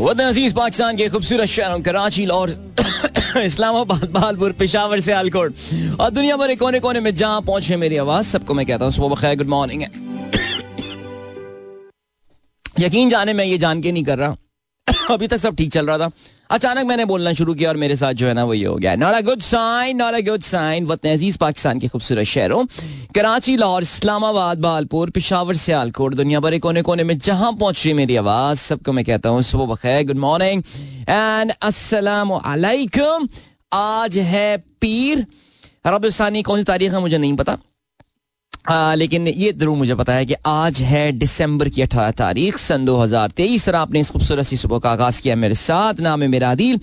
वतन अज़ीज़ पाकिस्तान के खूबसूरत शहरों कराची, लाहौर, इस्लामाबाद बालपुर पिशावर से आलकोट और दुनिया भर के कोने कोने में जहाँ पहुँचे मेरी आवाज़, सबको मैं कहता हूँ, सुबह बखैर, गुड मॉर्निंग है। यकीन जाने मैं ये जान के नहीं कर रहा। अभी तक सब ठीक चल रहा था। अचानक मैंने बोलना शुरू किया और मेरे साथ जो है ना वो ये हो गया। Not a good sign not a good sign वतन अज़ीज़ पाकिस्तान के खूबसूरत शहरों, कराची, लाहौर, इस्लामाबाद बालपुर पिशावर, सियालकोट, दुनिया भर कोने कोने में जहाँ पहुँच रही मेरी आवाज़, सबको मैं कहता हूँ, सुबह बखैर गुड मॉर्निंग एंड वालेकुम आज है पीर। रबसानी कौन सी तारीख है मुझे नहीं पता। आ, लेकिन ये ज़रूर मुझे पता है कि आज है दिसंबर की अठारह तारीख सन 2023 और आपने इस खूबसूरत सी सुबह का आगाज़ किया मेरे साथ। नाम है मेरा दिल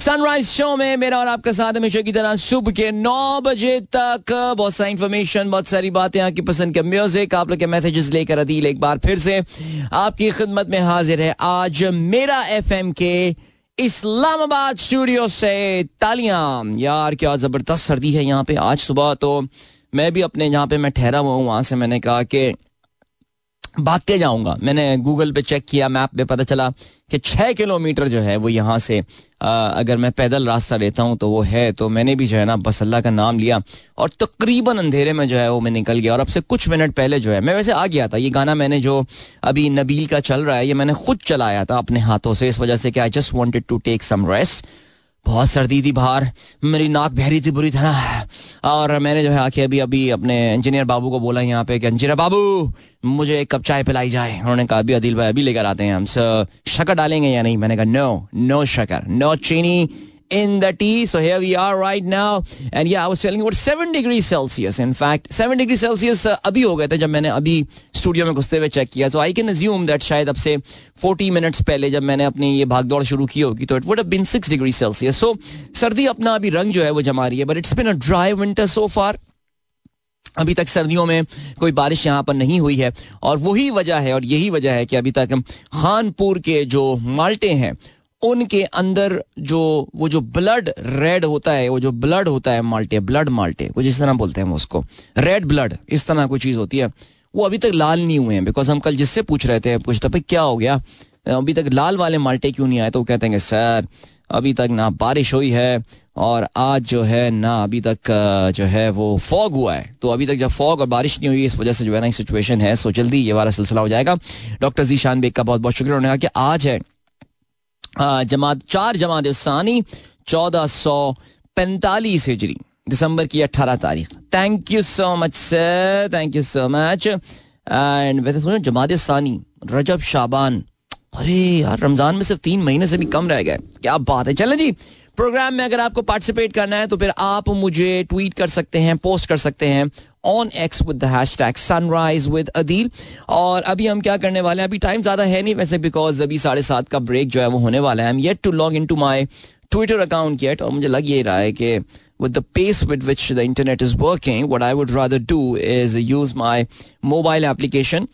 सनराइज शो में मेरा और आपका साथ हमेशा की तरह सुबह के नौ बजे तक बहुत सारी इन्फॉर्मेशन बहुत सारी बातें आपकी पसंद के म्यूज़िक आप लोग के मैसेजेस लेकर अदील एक बार फिर से आपकी खिदमत में हाजिर है आज मेरा एफएम के इस्लामाबाद स्टूडियो से तालियाँ। यार क्या ज़बरदस्त सर्दी है यहाँ पे आज सुबह तो। मैं भी अपने जहाँ पे मैं ठहरा हुआ हूँ वहाँ से मैंने कहा कि भाग के जाऊँगा। मैंने गूगल पे चेक किया मैप पे पता चला कि छः किलोमीटर जो है वो यहाँ से आ, अगर मैं पैदल रास्ता लेता हूँ तो वो है। तो मैंने भी जो है ना बस अल्लाह का नाम लिया और तकरीबन अंधेरे में जो है वो मैं निकल गया और अब से कुछ मिनट पहले जो है मैं वैसे आ गया था। ये गाना मैंने जो अभी नबील का चल रहा है ये मैंने खुद चलाया था अपने हाथों से। इस वजह से कि I just wanted to take some rest बहुत सर्दी थी बाहर। मेरी नाक बहरी थी, बुरी तरह। और मैंने जो है आके अभी अभी अपने इंजीनियर बाबू को बोला यहाँ पे कि इंजीनियर बाबू, मुझे एक कप चाय पिलाई जाए। उन्होंने कहा, अभी अदिल भाई, अभी लेकर आते हैं हम। सर शकर डालेंगे या नहीं? मैंने कहा नो नो शकर नो चीनी in the tea. So here we are right now. And yeah, I was telling you about 7 degrees Celsius. In fact, 7 degrees Celsius अभी हो गए थे जब मैंने अभी स्टूडियो में घुसते हुए चेक किया. So I can assume that शायद अब से 40 मिनट्स पहले जब मैंने अपनी ये भागदौड़ शुरू की होगी तो it have been 6 degree Celsius. So सर्दी अपना अभी रंग जो है वो जमा रही है. But it's been a dry winter so far अभी तक सर्दियों में कोई बारिश यहाँ पर नहीं हुई है और वही वजह है और यही वजह है कि अभी तक खानपुर के जो माल्टे हैं उनके अंदर जो, वो जो ब्लड रेड होता है, वो जो ब्लड होता है माल्टे ब्लड माल्टे कुछ इस तरह बोलते हैं उसको रेड ब्लड इस तरह कोई चीज़ होती है, वो अभी तक लाल नहीं हुए हैं बिकॉज़ हम कल जिससे पूछ रहे थे पूछते भाई, क्या हो गया? अभी तक लाल वाले माल्टे क्यों नहीं आए? तो वो कहते हैं सर, अभी तक ना बारिश हुई है, और आज जो है ना अभी तक जो है वो फॉग हुआ है। तो अभी तक जब फॉग और बारिश नहीं हुई, इस वजह से जो है ना सिचुएशन है सो जल्दी ये वाला सिलसिला हो जाएगा। डॉक्टर जी शान बेग का बहुत बहुत शुक्रिया, उन्होंने कहा कि आज है जमात, चार जमात सानी, चौदह सौ पैंतालीस हिजरी, दिसंबर की अट्ठारह तारीख। Thank you so much sir thank you so much and वैसे जमात सानी, रजब, शाबान। अरे यार, रमज़ान में सिर्फ़ तीन महीने से भी कम रह गए। क्या बात है, चलें जी। प्रोग्राम में अगर आपको पार्टिसिपेट करना है तो फिर आप मुझे ट्वीट कर सकते हैं पोस्ट कर सकते हैं on X with hashtag sunrise with Adeel और अभी हम क्या करने वाले हैं? अभी टाइम ज़्यादा है नहीं वैसे बिकॉज़ अभी साढ़े सात का ब्रेक जो है वो होने वाला है। I am yet to log in to my Twitter account yet और मुझे लग ये रहा है कि with the pace with which the internet is working, what I would rather do is use my mobile application.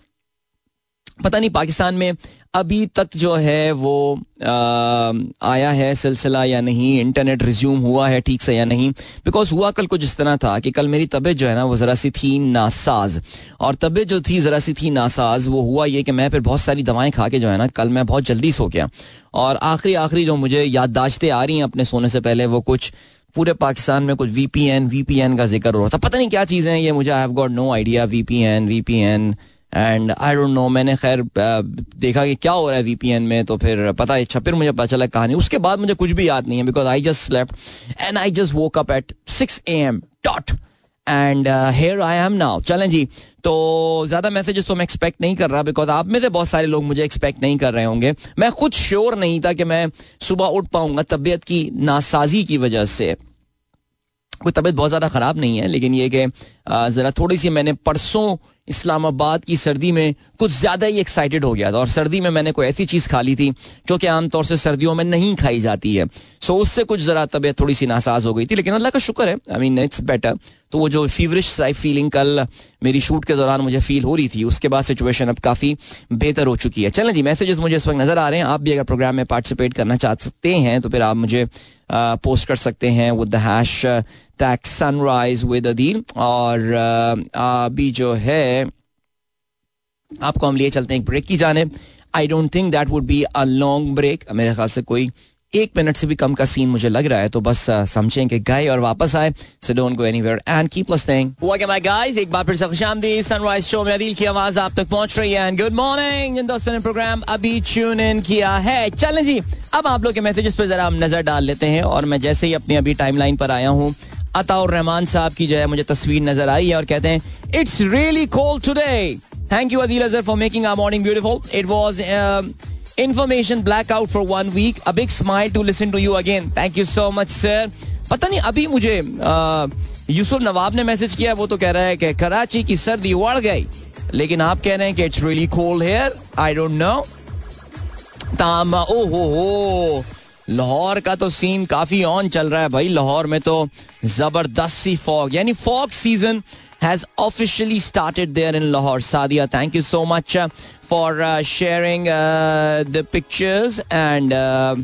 पता नहीं पाकिस्तान में अभी तक जो है वो आ, आया है सिलसिला या नहीं इंटरनेट रिज्यूम हुआ है ठीक से या नहीं? बिकॉज़ हुआ कल कुछ इस तरह था कि कल मेरी तबीयत जो है ना वो ज़रा सी थी नासाज। और तबीयत जो थी ज़रा सी थी नासाज वो हुआ ये कि मैं फिर बहुत सारी दवाएँ खा के जो है ना कल मैं बहुत जल्दी सो गया। और आखिरी आखिरी जो मुझे याददाश्तें आ रही हैं अपने सोने से पहले वो कुछ पूरे पाकिस्तान में कुछ वीपीएन वीपीएन का ज़िक्र हो रहा था। पता नहीं क्या चीज़ें ये मुझे I have got no idea VPN VPN and I don't know मैंने खैर देखा कि क्या हो रहा है वीपीएन में तो फिर पता अच्छा फिर मुझे पता चला कहानी। उसके बाद मुझे कुछ भी याद नहीं है because I just slept and I just woke up at six a m dot and here I am now चलें जी तो ज़्यादा मैसेजेस तो मैं एक्सपेक्ट नहीं कर रहा बिकॉज़ आप में से बहुत सारे लोग मुझे एक्सपेक्ट नहीं कर रहे होंगे। मैं खुद श्योर नहीं था कि मैं सुबह उठ पाऊँगा तबीयत की नासाजी की वजह से। कोई तबीयत बहुत ज़्यादा खराब नहीं है, लेकिन ये कि जरा थोड़ी सी मैंने परसों इस्लामाबाद की सर्दी में कुछ ज़्यादा ही एक्साइटेड हो गया था। और सर्दी में मैंने कोई ऐसी चीज़ खा ली थी जो कि आमतौर से सर्दियों में नहीं खाई जाती है। सो so, उससे कुछ जरा तबीयत थोड़ी सी नासाज हो गई थी लेकिन अल्लाह का शुक्र है। आई मीन इट्स बेटर तो वो जो फीवरिश साइड फीलिंग कल मेरी शूट के दौरान मुझे फील हो रही थी उसके बाद सिचुएशन अब काफ़ी बेहतर हो चुकी है। चलें जी मैसेजेस मुझे इस वक्त नज़र आ रहे हैं। आप भी अगर प्रोग्राम में पार्टिसिपेट करना चाह सकते हैं तो फिर आप मुझे पोस्ट कर सकते हैं with the hashtag sunrise with Adeel और अभी जो है, आपको हम लिए चलते हैं एक ब्रेक की जाने I don't think that would be a long break मेरे ख्याल से कोई एक मिनट से भी कम का सीन मुझे लग रहा है तो बस समझें कि गए और वापस आए। So don't go anywhere and keep listening welcome my guys एक बार फिर से खुशामदी सनराइज शो में अदील की आवाज़ आप तक पहुँच रही है एंड गुड मॉर्निंग इन दोस्तों ने प्रोग्राम अभी ट्यून इन किया है। चलें जी, अब आप लोग के मैसेजेस पे जरा हम नज़र डाल लेते हैं और मैं जैसे ही अपनी अभी टाइमलाइन पर आया हूँ अताउर रहमान साहब की जो है मुझे तस्वीर नज़र आई है और कहते हैं it's really cold today thank you Adeel Azhar for making our morning beautiful it was information blackout for one week. A big smile to listen to you again. Thank you so much, sir. पता नहीं अभी मुझे यूसुफ नवाब ने message किया वो तो कह रहा है कि कराची की सर्दी उड़ गई लेकिन आप कह रहे हैं कि it's really cold here I don't know ताम ओ हो हो लाहौर का तो सीन काफ़ी ऑन चल रहा है भाई। लाहौर में तो ज़बरदस्त सी फॉग यानी fog season in Lahore. Sadia, thank you so much uh, for uh, sharing uh, the pictures and uh,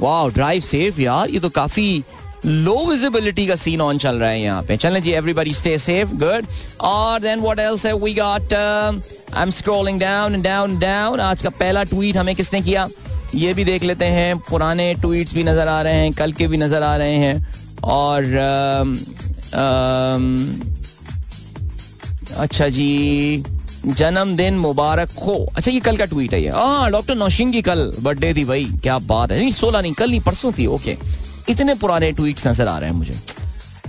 wow, drive safe यार। ये तो काफ़ी लो विजिबिलिटी का सीन ऑन चल रहा है यहाँ पे। चलें जी एवरीबडी स्टे सेफ़ गुड और देन व्हाट एल्स है? We got I am scrolling down down down आज का पहला ट्वीट हमें किसने किया? ये भी देख लेते हैं पुराने ट्वीट्स भी नज़र आ रहे हैं कल के भी नज़र आ रहे हैं और uh, uh, अच्छा जी जन्मदिन मुबारक हो। अच्छा ये कल का ट्वीट है ये। हाँ डॉक्टर नौशिंग की कल बर्थडे थी भाई क्या बात है। नहीं सोलह नहीं कल नहीं परसों थी ओके इतने पुराने ट्वीट्स नज़र आ रहे हैं मुझे।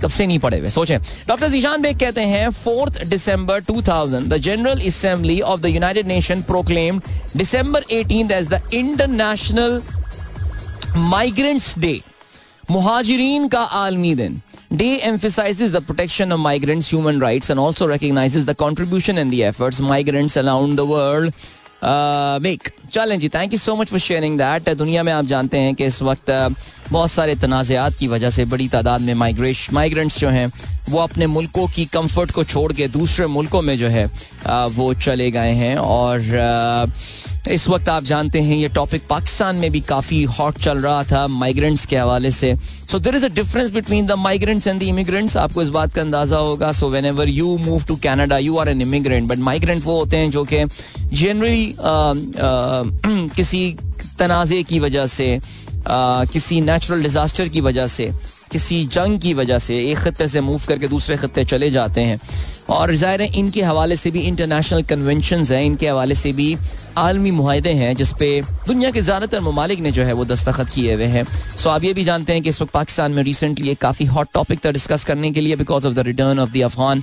कब से नहीं पड़े हुए सोचे डॉक्टर जीशान बेग कहते हैं fourth December 2000 the general assembly of the United Nation proclaim December 18 as the international migrants day मुहाजिरीन का आलमी दिन Day emphasizes the protection of migrants' human rights and also recognizes the contribution and the efforts migrants around the world make चलें जी thank you so much for sharing that दुनिया में आप जानते हैं कि इस वक्त uh, बहुत सारे तनाज़ात की वजह से बड़ी तादाद में माइग्रेश माइग्रेंट्स जो हैं वो अपने मुल्कों की कंफर्ट को छोड़ के दूसरे मुल्कों में जो है uh, वो चले गए हैं और uh, इस वक्त आप जानते हैं, ये टॉपिक पाकिस्तान में भी काफ़ी हॉट चल रहा था माइग्रेंट्स के हवाले से। So there is a difference between the migrants and the immigrants आपको इस बात का अंदाज़ा होगा so whenever you move to Canada you are an immigrant but migrant वो होते हैं जो कि जनरली किसी तनाज़े की वजह से किसी नेचुरल डिजास्टर की वजह से किसी जंग की वजह से एक खत्े से मूव करके दूसरे खत्े चले जाते हैं। और ज़ाहिर है, इनके हवाले से भी इंटरनेशनल कन्वेंशन हैं, इनके हवाले से भी आलमी माहे हैं जिसपे दुनिया के ज़्यादातर ममालिक ने जो है वो दस्तखत किए हुए हैं। सो आप ये भी जानते हैं कि इस वक्त पाकिस्तान में रिसेंटली एक काफ़ी हॉट टॉपिक था डिस्कस करने के लिए because of the return of the Afghan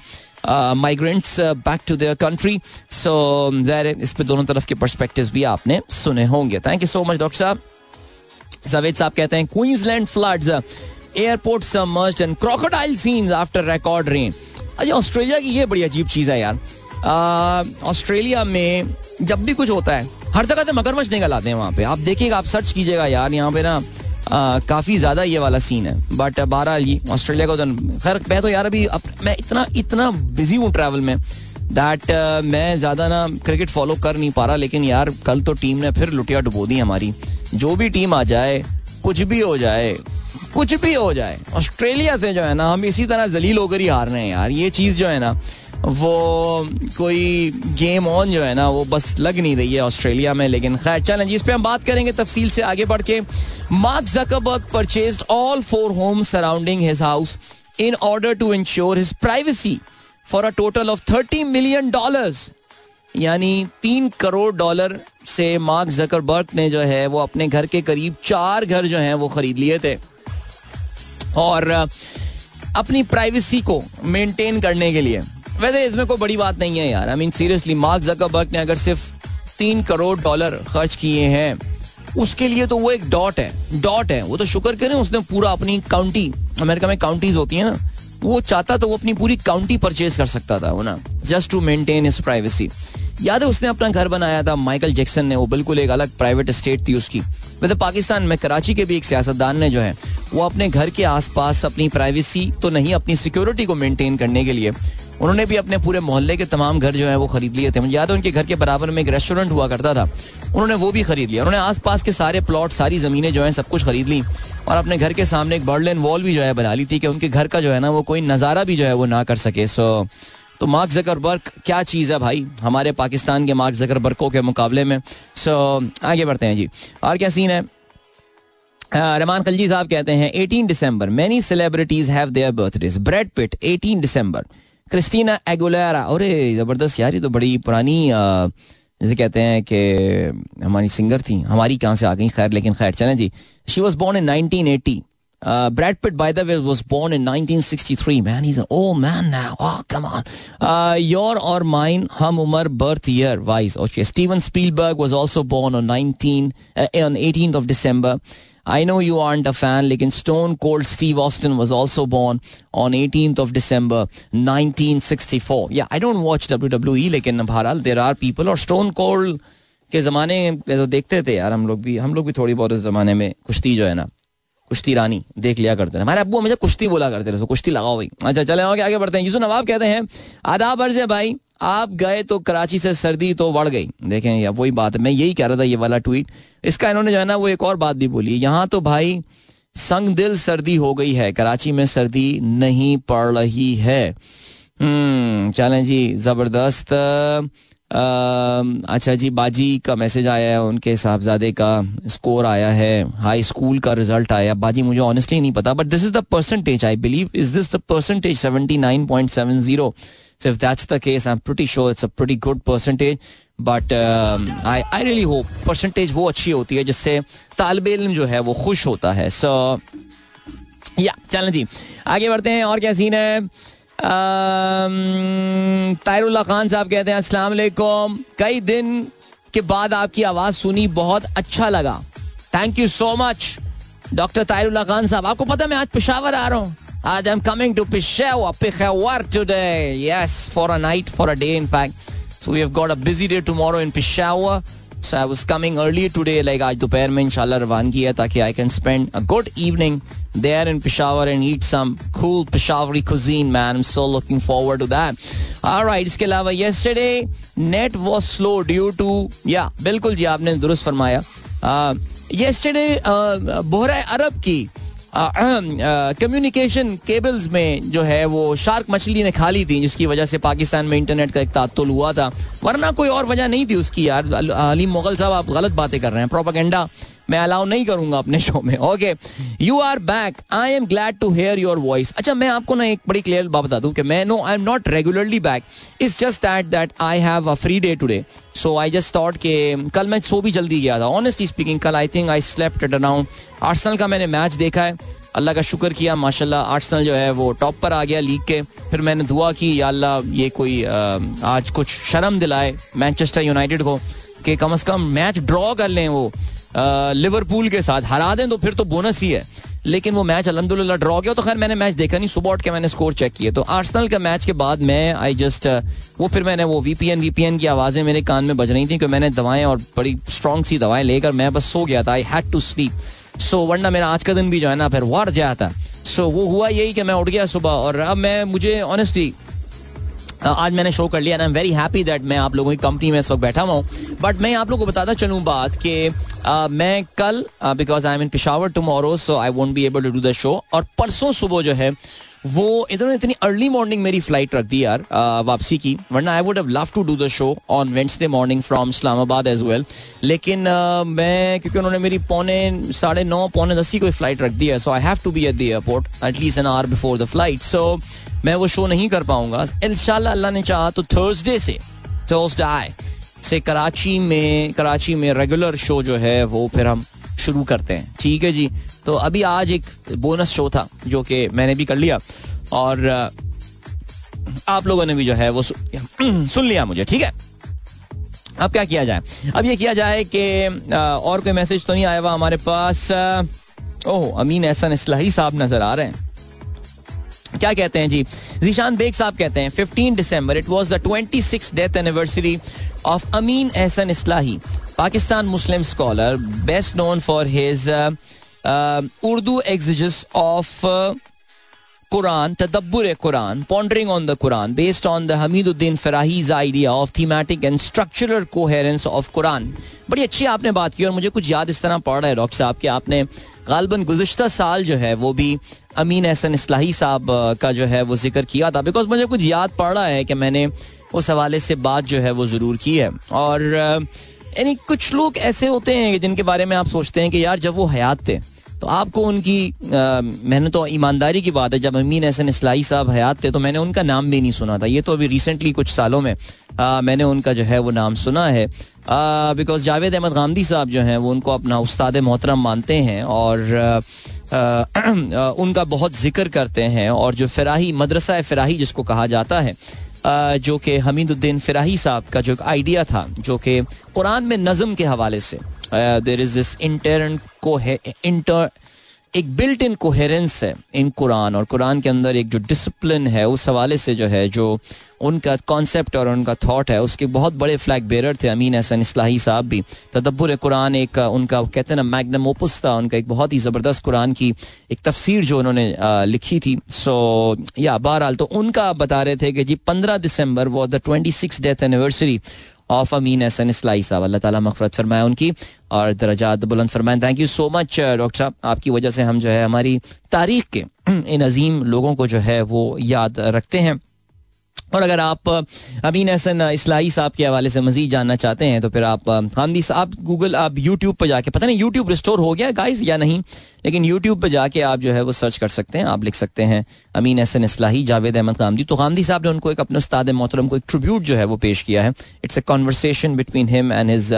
migrants back to their country so ज़ाहिर इस पे दोनों तरफ़ के परस्पेक्टिव भी आपने सुने होंगे। Thank you so much doctor साहब। जावेद साहब कहते हैं Queensland floods airport submerged and crocodile scenes after record rain. अच्छा ऑस्ट्रेलिया की ये बड़ी अजीब चीज़ है यार। ऑस्ट्रेलिया में जब भी कुछ होता है, हर जगह से मगरमच्छ निकल आते हैं वहाँ पे। आप देखिएगा, आप सर्च कीजिएगा यार, यहाँ पे ना काफ़ी ज़्यादा ये वाला सीन है। बट बारह ये ऑस्ट्रेलिया को तो खैर, मैं तो यार अभी मैं इतना इतना बिज़ी हूँ ट्रैवल में दैट मैं ज़्यादा ना क्रिकेट फॉलो कर नहीं पा रहा। लेकिन यार, कल तो टीम ने फिर लुटिया डुबो दी हमारी। जो भी टीम आ जाए, कुछ भी हो जाए कुछ भी हो जाए, ऑस्ट्रेलिया से जो है ना, हम इसी तरह जलील होकर ही हार रहे हैं यार। ये चीज़ जो है ना, वो कोई गेम ऑन जो है ना, वो बस लग नहीं रही है ऑस्ट्रेलिया में। लेकिन खैर, चलें जिस पे हम बात करेंगे तफसील से आगे बढ़ के। Mark Zuckerberg purchase all four home surrounding his house in order to ensure his privacy for a total of thirty million dollars यानी तीन करोड़ डॉलर से मार्क जकरबर्ग ने जो है, वो अपने घर के करीब चार घर जो हैं, वो खरीद लिए थे। और अपनी प्राइवेसी को मेंटेन करने के लिए। वैसे इसमें कोई बड़ी बात नहीं है यार। I mean seriously Mark Zuckerberg ने अगर सिर्फ़ तीन करोड़ डॉलर खर्च किए हैं, उसके लिए तो वो एक डॉट है। डॉट है। वो तो शुक्र करें, उसने पूरा अपनी काउंटी अमेरिका में काउंटीज होती है ना, वो चाहता तो वो अपनी पूरी काउंटी परचेज कर सकता था, वो ना। Just to maintain his privacy याद है उसने अपना घर बनाया था माइकल जैक्सन ने। वो बिल्कुल एक अलग प्राइवेट स्टेट थी उसकी। वैसे पाकिस्तान में कराची के भी एक सियासतदान ने जो है, वो अपने घर के आसपास अपनी प्राइवेसी तो नहीं, अपनी सिक्योरिटी को मेंटेन करने के लिए, उन्होंने भी अपने पूरे मोहल्ले के तमाम घर जो है वो खरीद लिए थे। मुझे याद है उनके घर के बराबर में एक रेस्टोरेंट हुआ करता था, उन्होंने वो भी खरीद लिया। उन्होंने आसपास के सारे प्लॉट सारी जमीनें जो है सब कुछ खरीद ली और अपने घर के सामने एक बर्डलैंड वॉल भी जो है बना ली थी कि उनके घर का जो है ना, वो कोई नज़ारा भी जो है वो ना कर सके। सो तो मार्क जकरबर्ग क्या चीज़ है भाई हमारे पाकिस्तान के मार्क जकरबर्गों के मुकाबले में? सो so, आगे बढ़ते हैं जी। और क्या सीन है? रमान खलजी साहब कहते हैं 18 December many celebrities have their birthdays Brad Pitt 18 December. Christina Aguilera अरे ज़बरदस्त यार ये तो बड़ी पुरानी जैसे कहते हैं कि हमारी सिंगर थी। हमारी कहाँ से आ गई? खैर लेकिन खैर चलें जी। She was born in 1980 Uh, Brad Pitt, by the way, was born in 1963. Man, he's an old man now. Oh, come on. Uh, your or mine, hum umar birth year wise. Okay. Steven Spielberg was also born on 19 uh, on 18th of December. I know you aren't a fan, लेकिन Stone Cold Steve Austin was also born on 18th of December 1964. Yeah, I don't watch WWE, लेकिन बहरहाल there are people और Stone Cold के जमाने तो देखते थे यार हम लोग भी हम लोग भी थोड़ी बहुत इस जमाने में कुश्ती जो है ना कुश्ती रानी, देख लिया करते थे। हमारे अब्बू हमेशा कुश्ती बोला करते थे कुश्ती लगाओ भाई। अच्छा चले आगे आगे बढ़ते हैं। यूसुफ नवाब कहते हैं, आदाब अर्ज़ है भाई, आप गए तो कराची से सर्दी तो बढ़ गई। देखें, या वही बात है। मैं यही कह रहा था, ये वाला ट्वीट इसका इन्होंने जो है ना, वो एक और बात भी बोली। यहाँ तो भाई, संग दिल सर्दी हो गई है। कराची में सर्दी नहीं पड़ रही है। हम्म चलें जी, ज़बरदस्त। अच्छा जी बाजी का मैसेज आया है उनके साहबजादे का स्कोर आया है हाई स्कूल का रिज़ल्ट आया बाजी मुझे ऑनेस्टली नहीं पता but this is the percentage I believe is this the percentage seventy nine point seven zero So if that's the case, I'm pretty sure it's a pretty good percentage. But I I really hope percentage वो अच्छी होती है जिससे तालब इल्म जो है वो खुश होता है। सो या चलें जी। आगे बढ़ते हैं और क्या सीन है? तायरुल्ला खान साहब कहते हैं अस्सलाम वालेकुम। कई दिन के बाद आपकी आवाज़ सुनी बहुत अच्छा लगा। Thank you so much doctor Tayrullah Khan साहब। आपको पता मैं आज पिशावर आ रहा हूँ। आज I am coming to Peshawar Peshawar today yes for a night for a day in fact so we have got a busy day tomorrow in Peshawar So I was coming early today, like आज दोपहर में इंशाल्लाह रवानगी है ताकि I can spend a good evening there in Peshawar and eat some cool Peshawari cuisine, man. I'm so looking forward to that. All right, इसके अलावा yesterday net was slow due to yeah बिल्कुल जी आपने दुरुस्त फरमाया uh, yesterday uh, Bohra अरब की communication cables में जो है वो शार्क मछली ने खा ली थी जिसकी वजह से पाकिस्तान में इंटरनेट का एक तातुल हुआ था वरना कोई और वजह नहीं थी उसकी यार अलीम मुगल साहब आप गलत बातें कर रहे हैं प्रोपागेंडा मैं अलाउ नहीं करूँगा अपने शो में। Okay you are back I am glad to hear your voice अच्छा मैं आपको ना एक बड़ी क्लियर बात बता दूँ कि मैं no I am not regularly back it's just that that I have a free day today so I just thought के कल मैं सो भी जल्दी गया था। ऑनेस्टली स्पीकिंग कल I think I slept at around Arsenal का मैंने मैच देखा है। अल्लाह का शुक्र किया, माशाल्लाह आर्सनल जो है वो टॉप पर आ गया लीग के। फिर मैंने दुआ की, या अल्लाह ये कोई आज कुछ शर्म दिलाए मैनचेस्टर यूनाइटेड को, कि कम से कम मैच ड्रॉ कर लें वो। लिवरपूल के साथ। हरा दें तो फिर तो बोनस ही है। लेकिन वो मैच अलहमदुल्ला ड्रॉ गया तो खैर, मैंने मैच देखा नहीं। सुबह उठ के मैंने स्कोर चेक किए। तो आर्सनल का मैच के बाद मैं आई जस्ट वो फिर मैंने वो वीपीएन वीपीएन की आवाज़ें मेरे कान में बज रही थी क्योंकि मैंने दवाएँ और बड़ी स्ट्रॉन्ग सी दवाएँ लेकर मैं बस सो गया था। I had to sleep so वरना मेरा आज का दिन भी जो है ना, फिर वार जाता। सो वो हुआ यही कि मैं उठ गया सुबह और अब मैं, मुझे ऑनेस्टली आज मैंने शो कर लिया and I am very happy that मैं आप लोगों की कंपनी में इस वक्त बैठा हुआ हूँ। बट मैं आप लोगों को बताता चलूँ बात कि मैं कल because I am in Peshawar tomorrow so I won't be able to do the show और परसों सुबह जो है, वो इधर इतनी अर्ली मॉर्निंग मेरी फ़्लाइट रख दी यार वापसी की। वरना I would have love to do the show on Wednesday morning from Islamabad as well लेकिन मैं, क्योंकि उन्होंने मेरी पौने साढ़े नौ, पौने दस की कोई फ़्लाइट रख दी है so I have to be at the airport at least an hour before the flight so मैं वो शो नहीं कर पाऊँगा। इंशाल्लाह अल्लाह ने चाहा तो थर्सडे से थर्सडे आए। से कराची में कराची में रेगुलर शो जो है, वो फिर हम शुरू करते हैं। ठीक है जी? तो अभी आज एक बोनस शो था, जो कि मैंने भी कर लिया। और आप लोगों ने भी जो है, वो सुन लिया मुझे, ठीक है? अब क्या किया जाए? अब ये किया जाए कि और कोई मैसेज तो नहीं आया हुआ हमारे पास। ओह, अमीन एहसन इसलाही साहब नज़र आ रहे हैं। क्या कहते हैं जी? जीशान बेग साहब कहते हैं 15 December it was the 26th death anniversary of Amin Ahsan Islahi Pakistan Muslim scholar best known for his Urdu exegesis of Quran Tadabbur Quran pondering on the Quran based on the Hamiduddin Farahi's idea of thematic and structural coherence of Quran बड़ी अच्छी आपने बात की और मुझे कुछ याद इस तरह पड़ रहा है, डॉक्टर साहब, कि आपने गालबन गुजशत साल जो है वो भी अमीन एहसन इसलाही साहब का जो है वो ज़िक्र किया था। बिकॉज़ मुझे कुछ याद पड़ रहा है कि मैंने उस हवाले से बात जो है वो ज़रूर की है। और यानी कुछ लोग ऐसे होते हैं जिनके बारे में आप सोचते हैं कि यार जब वो हयात थे तो आपको उनकी मैंने तो ईमानदारी की बात है जब अमीन एहसन इसलाई साहब हयात थे तो मैंने उनका नाम भी नहीं सुना था। ये तो अभी रिसेंटली कुछ सालों में आ, मैंने उनका जो है वो नाम सुना है। बिकॉज़ जावेद अहमद गांधी साहब जो हैं, वो उनको अपना उस्ताद मोहतरम मानते हैं और उनका बहुत ज़िक्र करते हैं और जो फ़िराही, मदरसा फ़िराही जिसको कहा जाता है जो कि हमीदुद्दीन फ़िराही साहब का जो एक आइडिया था, जो कि कुरान में नज़म के हवाले से there is this inter inter एक बिल्ट इन कोहेरेंस है इन कुरान और कुरान के अंदर एक जो डिसिप्लिन है, उस हवाले से जो है, जो उनका कॉन्सेप्ट और उनका थॉट है, उसके बहुत बड़े फ्लैग बेरर थे अमीन एहसन इसलाही साहब भी। तदब्बर कुरान एक उनका कहते हैं ना मैग्नम ओपस था, उनका एक बहुत ही ज़बरदस्त कुरान की एक तफसीर जो उन्होंने लिखी थी। सो या, बहरहाल तो उनका आप बता रहे थे कि जी, पंद्रह दिसंबर वो the twenty six death anniversary of Amin Ahsan Islahi साहब। अल्लाह ताला मफरत फरमाए उनकी और दर्जात बुलंद फरमाए। Thank you so much doctor साहब। आपकी वजह से हम जो है, हमारी तारीख के, इन अजीम लोगों को जो है, वो याद रखते हैं। और अगर आप अमीन हसन इसलाई साहब के हवाले से मजीद जानना चाहते हैं तो फिर आप हामदी आप गूगल, आप यूट्यूब पर जाके, पता नहीं यूट्यूब रिस्टोर हो गया गाइस या नहीं? लेकिन यूट्यूब पर जाके आप जो है वो सर्च कर सकते हैं आप लिख सकते हैं अमीन हसन इसलाही जावेद अहमद गांधी तो गांधी साहब ने उनको एक अपने उस्ताद मोहतरम को एक ट्रिब्यूट जो है वो पेश किया है। It's a conversation between him and his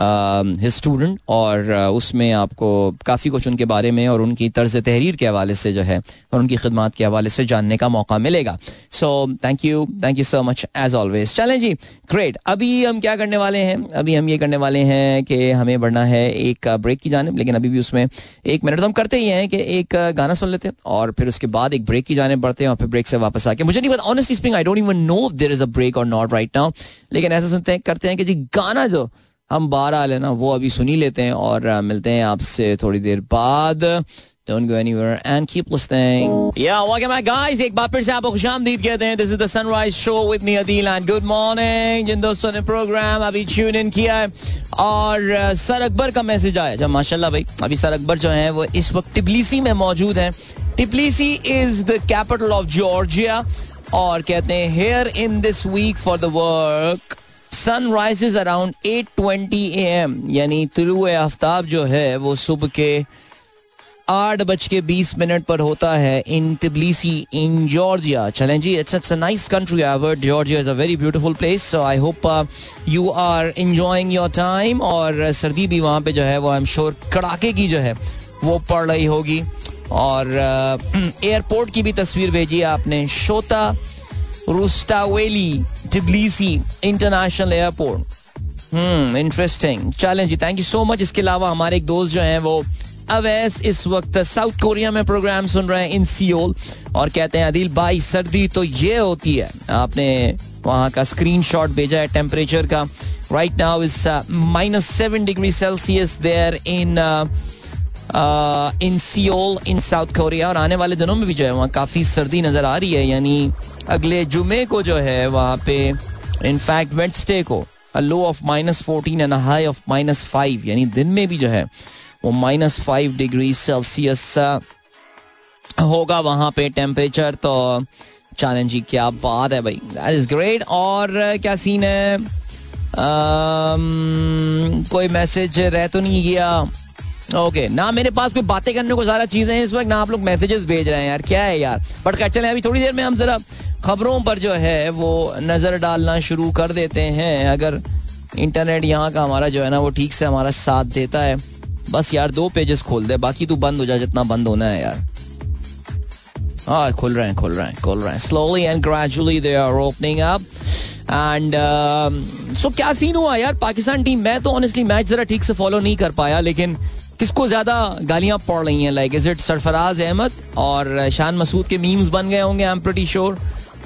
his student और uh, उसमें आपको काफ़ी कुछ उनके बारे में और उनकी तर्ज तहरीर के हवाले से जो है और उनकी खदमात के हवाले से जानने का मौका मिलेगा। So thank you thank you so much as always चलें जी ग्रेट अभी हम क्या करने वाले हैं? अभी हम ये करने वाले हैं कि हमें बढ़ना है एक ब्रेक की जानब लेकिन अभी भी उसमें एक मिनट तो हम करते ही हैं कि एक गाना सुन लेते हैं और फिर उसके बाद एक ब्रेक की जाने पड़ते हैं और फिर ब्रेक से वापस आके। मुझे नहीं पता honestly speaking I don't even know there is a break और नॉट राइट नाउ लेकिन ऐसा सुनते हैं, करते हैं कि जी, गाना जो हम बारह लेना वो अभी सुनी लेते हैं और मिलते हैं आपसे थोड़ी देर बाद। Don't go anywhere and keep listening. Yeah, welcome back, guys. एक बार फिर से आपको खुशामदीद कहते हैं. This is the Sunrise Show with me, Adil, and good morning. जिन दोस्तों ने प्रोग्राम अभी ट्यून इन किया है और सर अकबर का मैसेज आया जब माशाल्लाह भाई अभी सर अकबर जो है वो इस वक्त टिबलीसी में मौजूद हैं. Tbilisi is the capital of Georgia और कहते हैं here in this week for the work sun rises around 8:20 AM यानी तुलु आफ्ताब जो है वो सुबह के आठ बज के बीस मिनट पर होता है इन तिबलीसी इन जॉर्जिया। चलें जी it's it's a nice country ever Georgia is a very beautiful place so I hope you are enjoying your time और सर्दी भी वहाँ पे जो है वो आई एम श्योर कड़ाके की जो है वो पड़ रही होगी। और एयरपोर्ट uh, की भी तस्वीर भेजी आपने Shota Rustaveli Tbilisi international airport hmm interesting चलें जी थैंक यू सो मच इसके अलावा हमारे एक दोस्त जो हैं वो अवैस इस वक्त साउथ कोरिया में प्रोग्राम सुन रहे हैं इन सियोल और कहते हैं, अदिल भाई, सर्दी तो ये होती है। आपने वहाँ का स्क्रीन शॉट भेजा है टेम्परेचर का। Right now is minus seven degree Celsius there in in Seoul in South Korea और आने वाले दिनों में भी जो है वहाँ काफ़ी सर्दी नज़र आ रही है। यानी अगले जुमे को जो है वहाँ पे इनफैक्ट वेंसडे को low of minus fourteen and high of minus five यानी दिन में भी जो है वो माइनस फाइव डिग्री सेल्सियस होगा वहाँ पे टेम्परेचर। तो चैलेंज जी क्या बात है भाई। दैट इज़ ग्रेट और क्या सीन है? um, कोई मैसेज रह तो नहीं गया। ओके okay, ना मेरे पास कोई बातें करने को ज़्यादा चीज़ें हैं इस वक्त ना आप लोग मैसेजेस भेज रहे हैं यार। क्या है यार? बट क्या चले अभी थोड़ी देर में हम जरा खबरों पर जो है वो नज़र डालना शुरू कर देते हैं। अगर इंटरनेट यहाँ का हमारा जो है ना वो ठीक से हमारा साथ देता है। बस यार, दो पेजेस खोल दे, बाकी तू बंद हो जा जितना बंद होना है यार। हाँ खुल रहे हैं, खुल रहे हैं, खुल रहे हैं। Slowly and gradually they are opening up and so क्या सीन हुआ यार? पाकिस्तान टीम मैं तो ऑनेस्टली मैच जरा ठीक से फॉलो नहीं कर पाया, लेकिन किसको ज़्यादा गालियाँ पड़ रही हैं? Like is it Sarfaraz Ahmed और शान मसूद के मीम्स बन गए होंगे? आई एम प्रीटी श्योर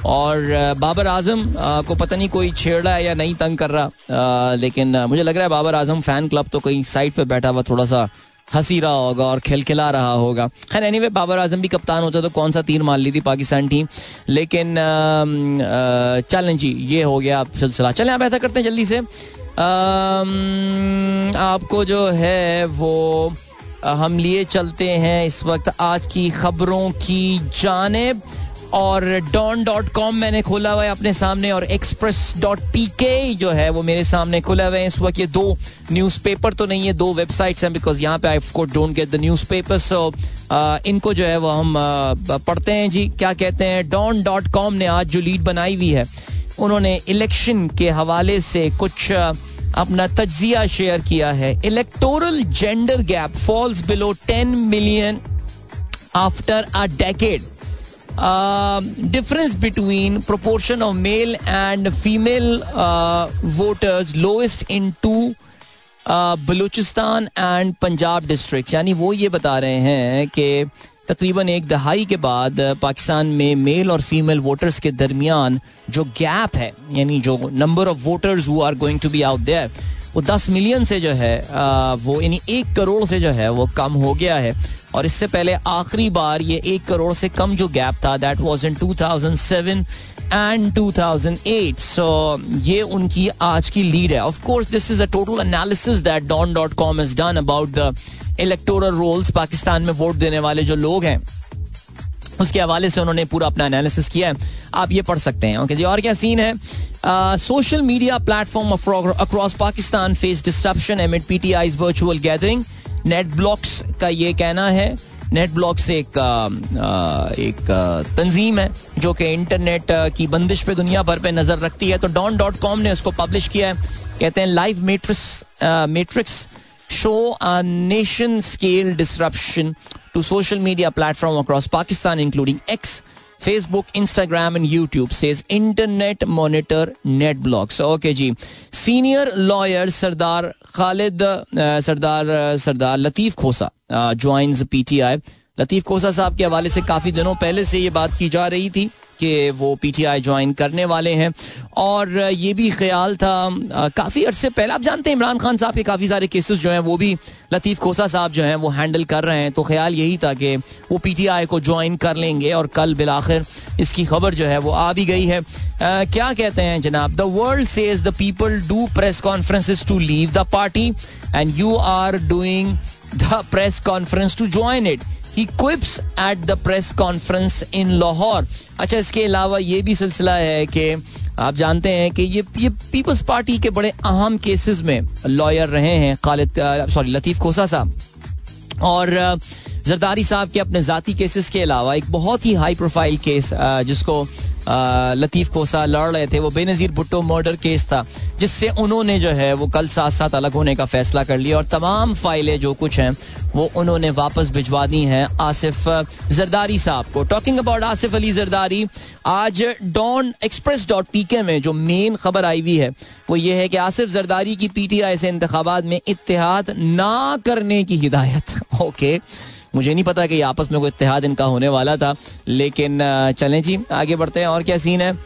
और बाबर आज़म को पता नहीं कोई छेड़ रहा है या नहीं तंग कर रहा लेकिन मुझे लग रहा है बाबर आज़म फ़ैन क्लब तो कहीं साइड पे बैठा हुआ थोड़ा सा हँसी रहा होगा और खिलखिला रहा होगा। खैर एनीवे बाबर आज़म भी कप्तान होता तो कौन सा तीर मार ली थी पाकिस्तान टीम लेकिन चलें जी, ये हो गया आप सिलसिला। चलें आप ऐसा करते हैं जल्दी से। आपको जो है वो हम लिए चलते हैं इस वक्त आज की खबरों की जानब। और डॉन डॉट कॉम मैंने खोला हुआ है अपने सामने और एक्सप्रेस डॉट पी के जो है वो मेरे सामने खुला हुआ है। इस वक्त ये दो न्यूज़ पेपर तो नहीं है, दो वेबसाइट्स हैं बिकॉज़ यहाँ पे I court don't get the newspaper so इनको जो है वो हम पढ़ते हैं जी। क्या कहते हैं? डॉन डॉट कॉम ने आज जो लीड बनाई हुई है, उन्होंने इलेक्शन के हवाले से कुछ अपना तजिया शेयर किया है। Electoral gender gap falls below ten million after a decade difference between proportion of male and female voters lowest in two Balochistan and Punjab district यानी वो ये बता रहे हैं कि तकरीबन एक दहाई के बाद पाकिस्तान में मेल और फीमेल वोटर्स के दरमियान जो गैप है, यानी जो number of voters who are going to be out there वो दस मिलियन से जो है वो यानी एक करोड़ से जो है, वो कम हो गया है। और इससे पहले आखिरी बार ये एक करोड़ से कम जो गैप था that was in 2007 and 2008 so ये उनकी आज की लीड है। Of course this is a total analysis that Dawn dot com is done about the electoral rolls Pakistan में वोट देने वाले जो लोग हैं। उसके हवाले से उन्होंने पूरा अपना एनालिसिस किया है। आप ये पढ़ सकते हैं। ओके जी, और क्या सीन है? Social media platform across Pakistan face disruption amid PTI's virtual gathering net blocks का ये कहना है। नेट ब्लॉक्स एक एक तंजीम है, जो कि इंटरनेट की बंदिश पे दुनिया भर पे नज़र रखती है। तो डॉन डॉट कॉम ने उसको पब्लिश किया है। कहते हैं live metrics metrics show nation scale disruption to social media platform across Pakistan including X Facebook Instagram and YouTube says internet monitor net blocks okay ji senior lawyer Sardar Khalid Sardar Sardar Latif Khosa joins PTI Latif Khosa sahab के हवाले से काफ़ी दिनों पहले से ये बात की जा रही थी कि वो पीटीआई ज्वाइन करने वाले हैं। और ये भी ख्याल था काफ़ी अरसे पहले। आप जानते हैं, इमरान खान साहब के काफ़ी सारे केसेस जो हैं, वो भी लतीफ़ खोसा साहब जो हैं, वो हैंडल कर रहे हैं। तो ख्याल यही था कि वो पीटीआई को ज्वाइन कर लेंगे और कल बिलाखिर इसकी खबर जो है, वो आ भी गई है। क्या कहते हैं जनाब? The world says the people do press conferences to leave the party and you are doing the press conference to join it he quips at the press conference in Lahore अच्छा इसके अलावा ये भी सिलसिला है कि आप जानते हैं कि ये ये पीपल्स पार्टी के बड़े अहम केसेस में लॉयर रहे हैं, खालिद सॉरी लतीफ खोसा साहब। और जरदारी साहब के अपने जाती केसेस के अलावा एक बहुत ही हाई प्रोफ़ाइल केस जिसको लतीफ कोसा लड़ रहे थे, वो बेनजीर भुट्टो मर्डर केस था, जिससे उन्होंने जो है, वो कल साथ साथ अलग होने का फैसला कर लिया और तमाम फाइलें जो कुछ हैं, वो उन्होंने वापस भिजवा दी हैं आसिफ जरदारी साहब को। टॉकिंग अबाउट आसिफ अली जरदारी, आज don Express dot P K में जो मेन खबर आई हुई है, वो ये है कि आसिफ जरदारी की पी टी पीटीआई से इंतबात में इतिहाद ना करने की हिदायत। ओके मुझे नहीं पता कि आपस में कोई इतिहाद इनका होने वाला था, लेकिन चलें जी, आगे बढ़ते हैं, और क्या सीन है?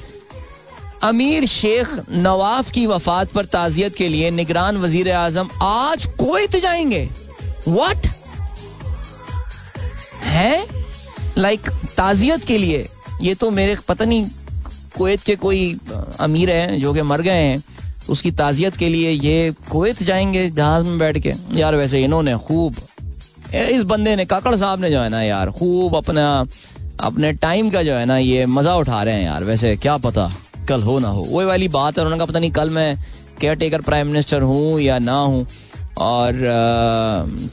अमीर शेख नवाफ की वफात पर ताजियत के लिए निगरान वज़ीर आज़म आज कोयत जाएँगे। वट है? लाइक ताजियत के लिए, ये तो मेरे, पता नहीं कोयत के कोई अमीर हैं जो कि मर गए हैं। उसकी ताजियत के लिए ये कोयत जाएँगे जहाज़ में बैठ के। यार, वैसे इन्होंने खूब इस बंदे ने, काकड़ साहब ने जो है ना यार, खूब अपना, अपने टाइम का जो है ना ये मज़ा उठा रहे हैं यार। वैसे क्या पता, कल हो ना हो। वही वाली बात है, उन्होंने कहा, पता नहीं कल मैं केयर टेकर प्राइम मिनिस्टर हूँ या ना हूँ। और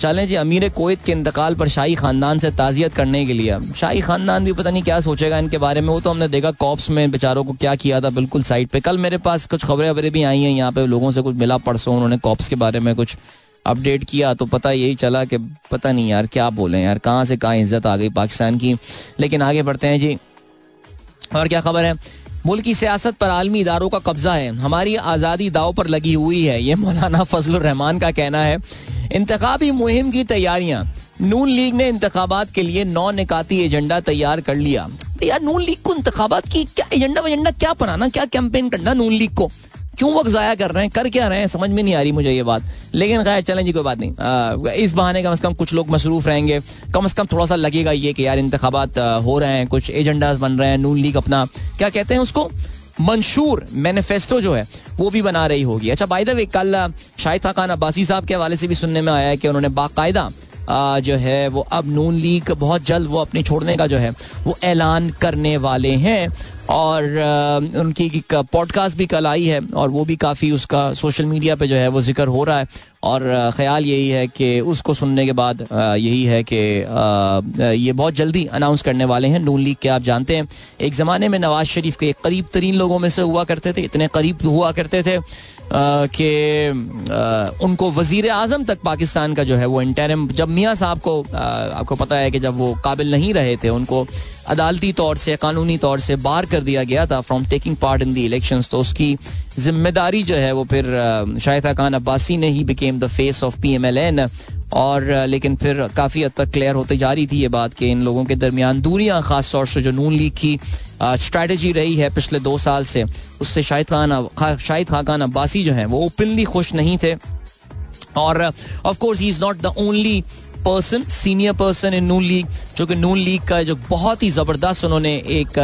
चलें जी, अमीर कोयत के इंतकाल पर शाही खानदान से ताजियत करने के लिए। शाही खानदान भी पता नहीं क्या सोचेगा इनके बारे में। वो तो हमने देखा कॉप्स में बेचारों को क्या किया था बिल्कुल साइड पे। कल मेरे पास कुछ खबरें वबरें भी आई हैं, यहाँ पे लोगों से कुछ मिला, परसों उन्होंने कॉप्स के बारे में कुछ अपडेट किया तो पता यही चला कि पता नहीं यार क्या बोले यार, कहाँ से कहाँ इज़्ज़त आ गई पाकिस्तान की। लेकिन आगे बढ़ते हैं जी। और क्या खबर है? मुल्क की सियासत पर आलमी इदारों का कब्जा है। हमारी आज़ादी दाव पर लगी हुई है। ये मौलाना फजल रहमान का कहना है। इंतबी मुहिम की तैयारियाँ। नून लीग ने इंतबात के लिए नौ निकाती एजेंडा तैयार कर लिया। यार नून लीग को इंतबात की क्या एजेंडा वेजेंडा क्या बनाना, क्या कैंपेन करना नून लीग को? क्यों वक्त ज़ाया कर रहे हैं? कर क्या रहे हैं? समझ में नहीं आ रही मुझे ये बात। लेकिन खैर चलें जी कोई बात नहीं। आ, इस बहाने कम से कम कुछ लोग मसरूफ रहेंगे। कम से कम थोड़ा सा लगेगा ये कि यार इंतबात हो रहे हैं कुछ एजेंडाज बन रहे हैं नून लीग अपना क्या कहते हैं उसको? मंशूर मैनिफेस्टो जो है वो भी बना रही होगी। अच्छा बाय द वे कल शाहिद खान अब्बासी साहब के हवाले से भी सुनने में आया है कि उन्होंने बाकायदा जो है, वो अब नून लीग बहुत जल्द वो अपने छोड़ने का जो है, वो ऐलान करने वाले हैं। और उनकी पॉडकास्ट भी कल आई है, और वो भी काफ़ी उसका सोशल मीडिया पे जो है वो ज़िक्र हो रहा है। और ख्याल यही है कि उसको सुनने के बाद यही है कि ये बहुत जल्दी अनाउंस करने वाले हैं। नून लीग के आप जानते हैं, एक ज़माने में नवाज़ शरीफ के करीब तरीन लोगों में से हुआ करते थे, इतने करीब हुआ करते थे कि उनको वज़ीर आज़म तक पाकिस्तान का जो है वो इंटरम जब मियाँ साहब को आपको पता है कि जब वो काबिल नहीं रहे थे, उनको अदालती तौर से, कानूनी तौर से बार कर दिया गया था from taking part in the election तो उसकी ज़िम्मेदारी जो है वो फिर शाहिदा खान अब्बासी ने he became the face of P M L N और लेकिन फिर काफ़ी हद तक क्लियर होती जा रही थी ये बात कि इन लोगों के दरमियान दूरियाँ खास तौर से जो नून लीग की स्ट्रैटेजी रही है पिछले दो साल से, उससे शाहिद खान शाहिद खान अब्बासी जो है वो ओपनली खुश नहीं थे। और of course he is not the only person senior person in Noon League जो कि नून लीग का जो बहुत ही ज़बरदस्त उन्होंने एक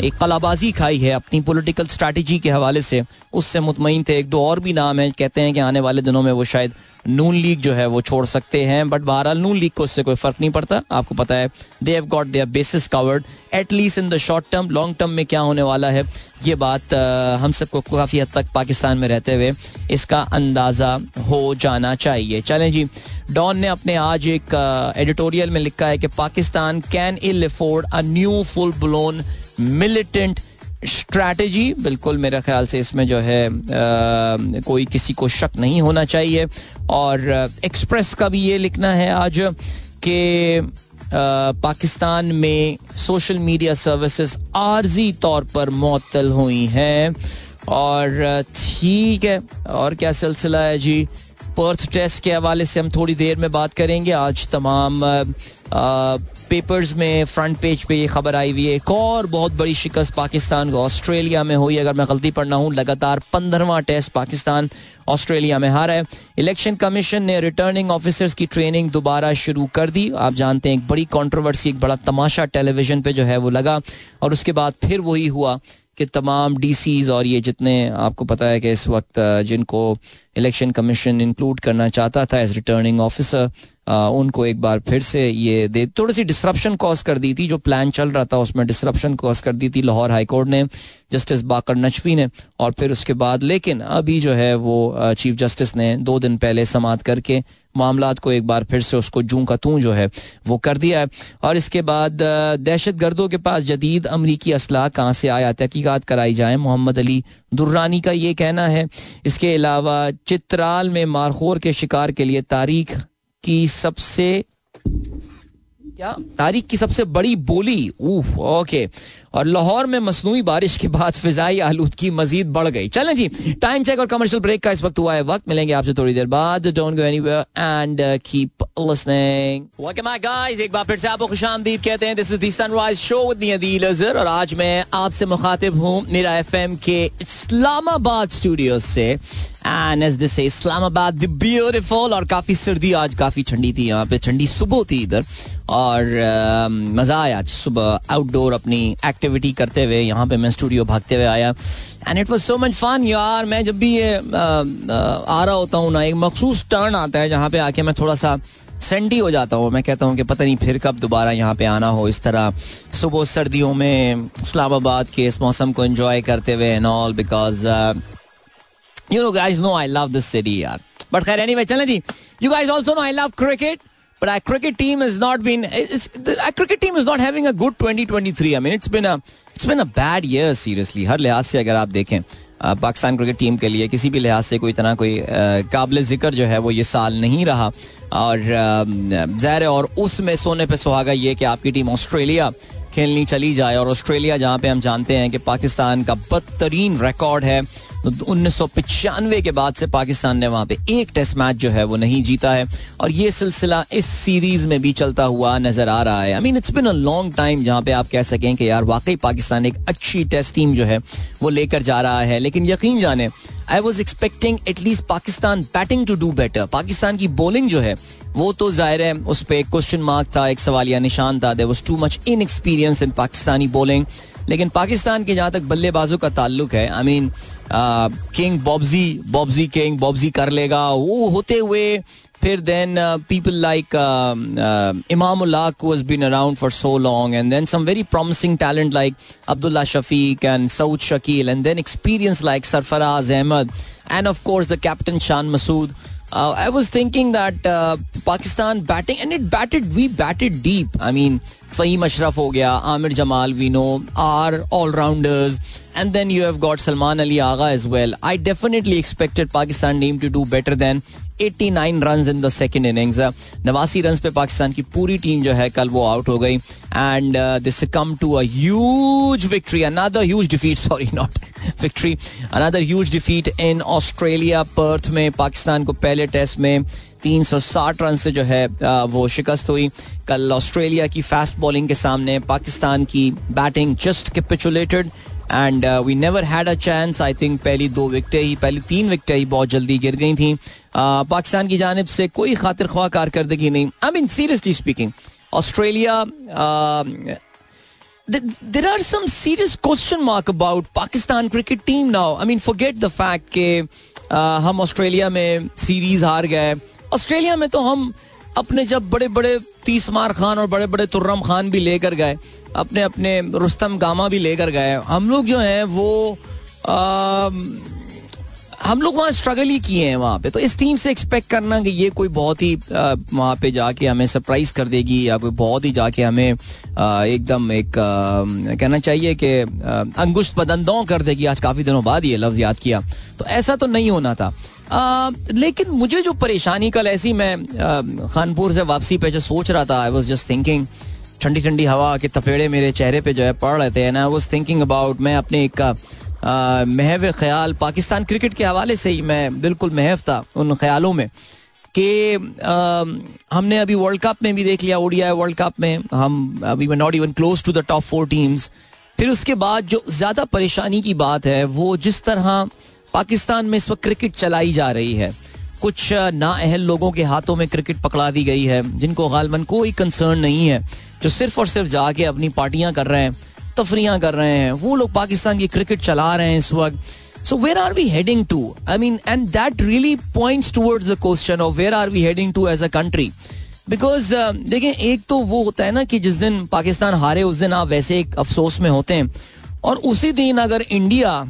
एक कलाबाजी खाई है अपनी पॉलिटिकल स्ट्रैटेजी के हवाले से। उससे मुतमिन थे, एक दो और भी नाम है, कहते हैं कि आने वाले दिनों में वो शायद नून लीग जो है वो छोड़ सकते हैं बट बहरहाल नून लीग को उससे कोई फ़र्क नहीं पड़ता। आपको पता है they have got their bases covered at least in the short term long term में क्या होने वाला है, ये बात हम सबको काफ़ी हद तक पाकिस्तान में रहते हुए इसका अंदाज़ा हो जाना चाहिए। चलें जी, डॉन ने अपने आज एक एडिटोरियल में लिखा है कि Pakistan can ill afford a new full blown militant strategy बिल्कुल मेरे ख्याल से इसमें जो है आ, कोई किसी को शक नहीं होना चाहिए। और एक्सप्रेस का भी ये लिखना है आज कि पाकिस्तान में सोशल मीडिया सर्विसेज़ आर्जी तौर पर मअतल हुई हैं। और ठीक है और क्या सिलसिला है जी? पर्थ टेस्ट के हवाले से हम थोड़ी देर में बात करेंगे। आज तमाम पेपर्स में फ्रंट पेज पे ये खबर आई हुई है। एक और बहुत बड़ी शिकस्त पाकिस्तान को ऑस्ट्रेलिया में हुई, अगर मैं गलती पढ़ना हूँ, लगातार पंद्रहवा टेस्ट पाकिस्तान ऑस्ट्रेलिया में हारा है। इलेक्शन कमीशन ने रिटर्निंग ऑफिसर्स की ट्रेनिंग दोबारा शुरू कर दी। आप जानते हैं, एक बड़ी कंट्रोवर्सी एक बड़ा तमाशा टेलीविज़न पे जो है वो लगा। और उसके बाद फिर वही हुआ कि तमाम डीसीज और ये जितने आपको पता है कि इस वक्त, जिनको इलेक्शन कमीशन इंक्लूड करना चाहता था एज रिटर्निंग ऑफिसर उनको एक बार फिर से ये दे थोड़ी सी डिस्ट्रप्शन कॉज कर दी थी, जो प्लान चल रहा था, उसमें डिस्ट्रप्शन कॉज कर दी थी लाहौर हाईकोर्ट ने जस्टिस बाकर नचवी ने, और फिर उसके बाद, लेकिन अभी जो है वो चीफ जस्टिस ने दो दिन पहले समात करके मामला को एक बार फिर से उसको जू का तू जो है वो कर दिया है। और इसके बाद दहशत गर्दों के पास जदीद अमरीकी असलाह कहाँ से आया, तहकीकत कराई जाए, मोहम्मद अली दुर्रानी का ये कहना है। इसके अलावा, चित्राल में मारखोर के शिकार के लिए तारीख की सबसे क्या? तारीख की सबसे बड़ी बोली? ओके और लाहौर में मसनू बारिश के बाद फिजाई आलूदगी मजीद बढ़ गई। चलें जी टाइम चेक और कमर्शियल ब्रेक का इस वक्त हुआ है वक्त। मिलेंगे आपसे थोड़ी देर बाद। Don't go and keep guys एक बार फिर से आपको खुशामदीद कहते हैं। This is Sunrise show with और आज मैं आपसे मुखातिब हूँ मेरा के इस्लामाबाद स्टूडियो से। एंड इस्लामाबाद द और काफ़ी सर्दी आज काफ़ी ठंडी थी यहाँ पे। ठंडी सुबह थी इधर। और uh, मज़ा आया आज सुबह आउटडोर अपनी एक्टिविटी करते हुए यहाँ पे मैं स्टूडियो भागते हुए आया and it was so much fun यार मैं जब भी ये uh, आ रहा होता हूँ ना एक मखसूस टर्न आता है जहाँ पे आके मैं थोड़ा सा सेंडी हो जाता हूँ मैं कहता हूँ कि पता नहीं फिर कब दोबारा यहाँ पे आना हो इस तरह सुबह सर्दियों में इस्लामाबाद के इस मौसम को एंजॉय करते हुए and all because You know, guys know I love this city, yaar. But khair, anyway, chalein ji. You guys also know I love cricket. But our cricket team has not been. Our cricket team is not having a good 2023. I mean, it's been a it's been a bad year seriously. हर लिहाज से अगर आप देखें Pakistan cricket team के लिए किसी भी लिहाज से कोई इतना कोई काबिल ज़िक्र जो है वो ये साल नहीं रहा और ज़ाहिर और उसमें सोने पे सुहागा ये कि आपकी टीम ऑस्ट्रेलिया खेलनी चली जाए और ऑस्ट्रेलिया जहाँ पे हम जानते हैं कि पाकिस्तान का बदतरीन रिकॉर्ड है उन्नीस सौ पचानवे के बाद से पाकिस्तान ने वहाँ पे एक टेस्ट मैच जो है वो नहीं जीता है। और ये सिलसिला इस सीरीज़ में भी चलता हुआ नज़र आ रहा है। I mean it's been a long time जहाँ पे आप कह सकें कि यार, वाकई पाकिस्तान एक अच्छी टेस्ट टीम जो है वो लेकर जा रहा है। लेकिन यकीन जाने I was expecting at least Pakistan batting to do better Pakistan की बॉलिंग जो है, वो तो ज़ाहिर है, उस पर एक क्वेश्चन मार्क था, एक सवाल या निशान था। There was too much inexperience in Pakistani bowling लेकिन पाकिस्तान के जहाँ तक बल्लेबाजों का ताल्लुक है I mean king Bobby Bobby king Bobby कर लेगा। वो होते हुए फिर then people like Imam was been around for so long and then some very promising talent like Abdullah Shafique and Saud Shakeel and then experience like Sarfaraz Ahmed and of course the captain Shan Masood I was thinking that Pakistan batting and it and we batted, deep I mean Faheem Ashraf हो गया Aamir Jamal know, are all rounders. And then you have got Salman Ali Agha as well. I definitely expected Pakistan team to do better than 89 run in the second innings नवासी run पे पाकिस्तान की पूरी team जो है कल वो out हो गई and this come to as victory another huge defeat sorry not victory another huge defeat in Australia Perth में पाकिस्तान को पहले टेस्ट में 360 रन से जो है वो शिकस्त हुई कल ऑस्ट्रेलिया की फास्ट बॉलिंग के सामने पाकिस्तान की batting just capitulated and we never had a chance I think पहली दो विकटें ही पहली तीन विकटें ही बहुत जल्दी गिर गई थी। पाकिस्तान की जानब से कोई खातिर ख्वाह कारकर्दगी नहीं। I mean seriously speaking Australia there are some serious question mark about Pakistan cricket team now. I mean, forget the fact कि हम ऑस्ट्रेलिया में सीरीज़ हार गए। ऑस्ट्रेलिया में तो हम अपने जब बड़े बड़े तीसमार खान और बड़े बड़े तुर्रम खान भी लेकर गए अपने अपने रुस्तम गामा भी लेकर गए हम लोग जो हैं वो आ, हम लोग वहाँ स्ट्रगल ही किए हैं वहाँ पे। तो इस टीम से एक्सपेक्ट करना कि ये कोई बहुत ही वहाँ पे जाके हमें सरप्राइज़ कर देगी या कोई बहुत ही जाके हमें एकदम एक एक आ, कहना चाहिए कि अंगुश्त बदंदों कर देगी। आज काफ़ी दिनों बाद ये लफ्ज याद किया। तो ऐसा तो नहीं होना था। लेकिन मुझे जो परेशानी कल ऐसी मैं खानपुर से वापसी पे जो सोच रहा था आई वॉज़ जस्ट थिंकिंग ठंडी ठंडी हवा के तपेड़े मेरे चेहरे पे जो है पड़ रहे थे ना वाज थिंकिंग अबाउट मैं अपने एक महव ख्याल, पाकिस्तान क्रिकेट के हवाले से ही मैं बिल्कुल महव था उन ख्यालों में कि हमने अभी वर्ल्ड कप में भी देख लिया ओडिया वर्ल्ड कप में, हम अभी not even close to the top four teams फिर उसके बाद जो ज़्यादा परेशानी की बात है, वो जिस तरह पाकिस्तान में इस वक्त क्रिकेट चलाई जा रही है। कुछ नाअहल लोगों के हाथों में क्रिकेट पकड़ा दी गई है, जिनको गालबन कोई कंसर्न नहीं है, जो सिर्फ़ और सिर्फ़ जाके अपनी पार्टियाँ कर रहे हैं, तफरियाँ कर रहे हैं। वो लोग पाकिस्तान की क्रिकेट चला रहे हैं इस वक्त। So where are we heading to I mean and that really points towards the question of where are we heading to as a country because देखिए, एक तो वो होता है ना कि जिस दिन पाकिस्तान हारे, उस दिन आप वैसे एक अफसोस में होते हैं। और उसी दिन अगर इंडिया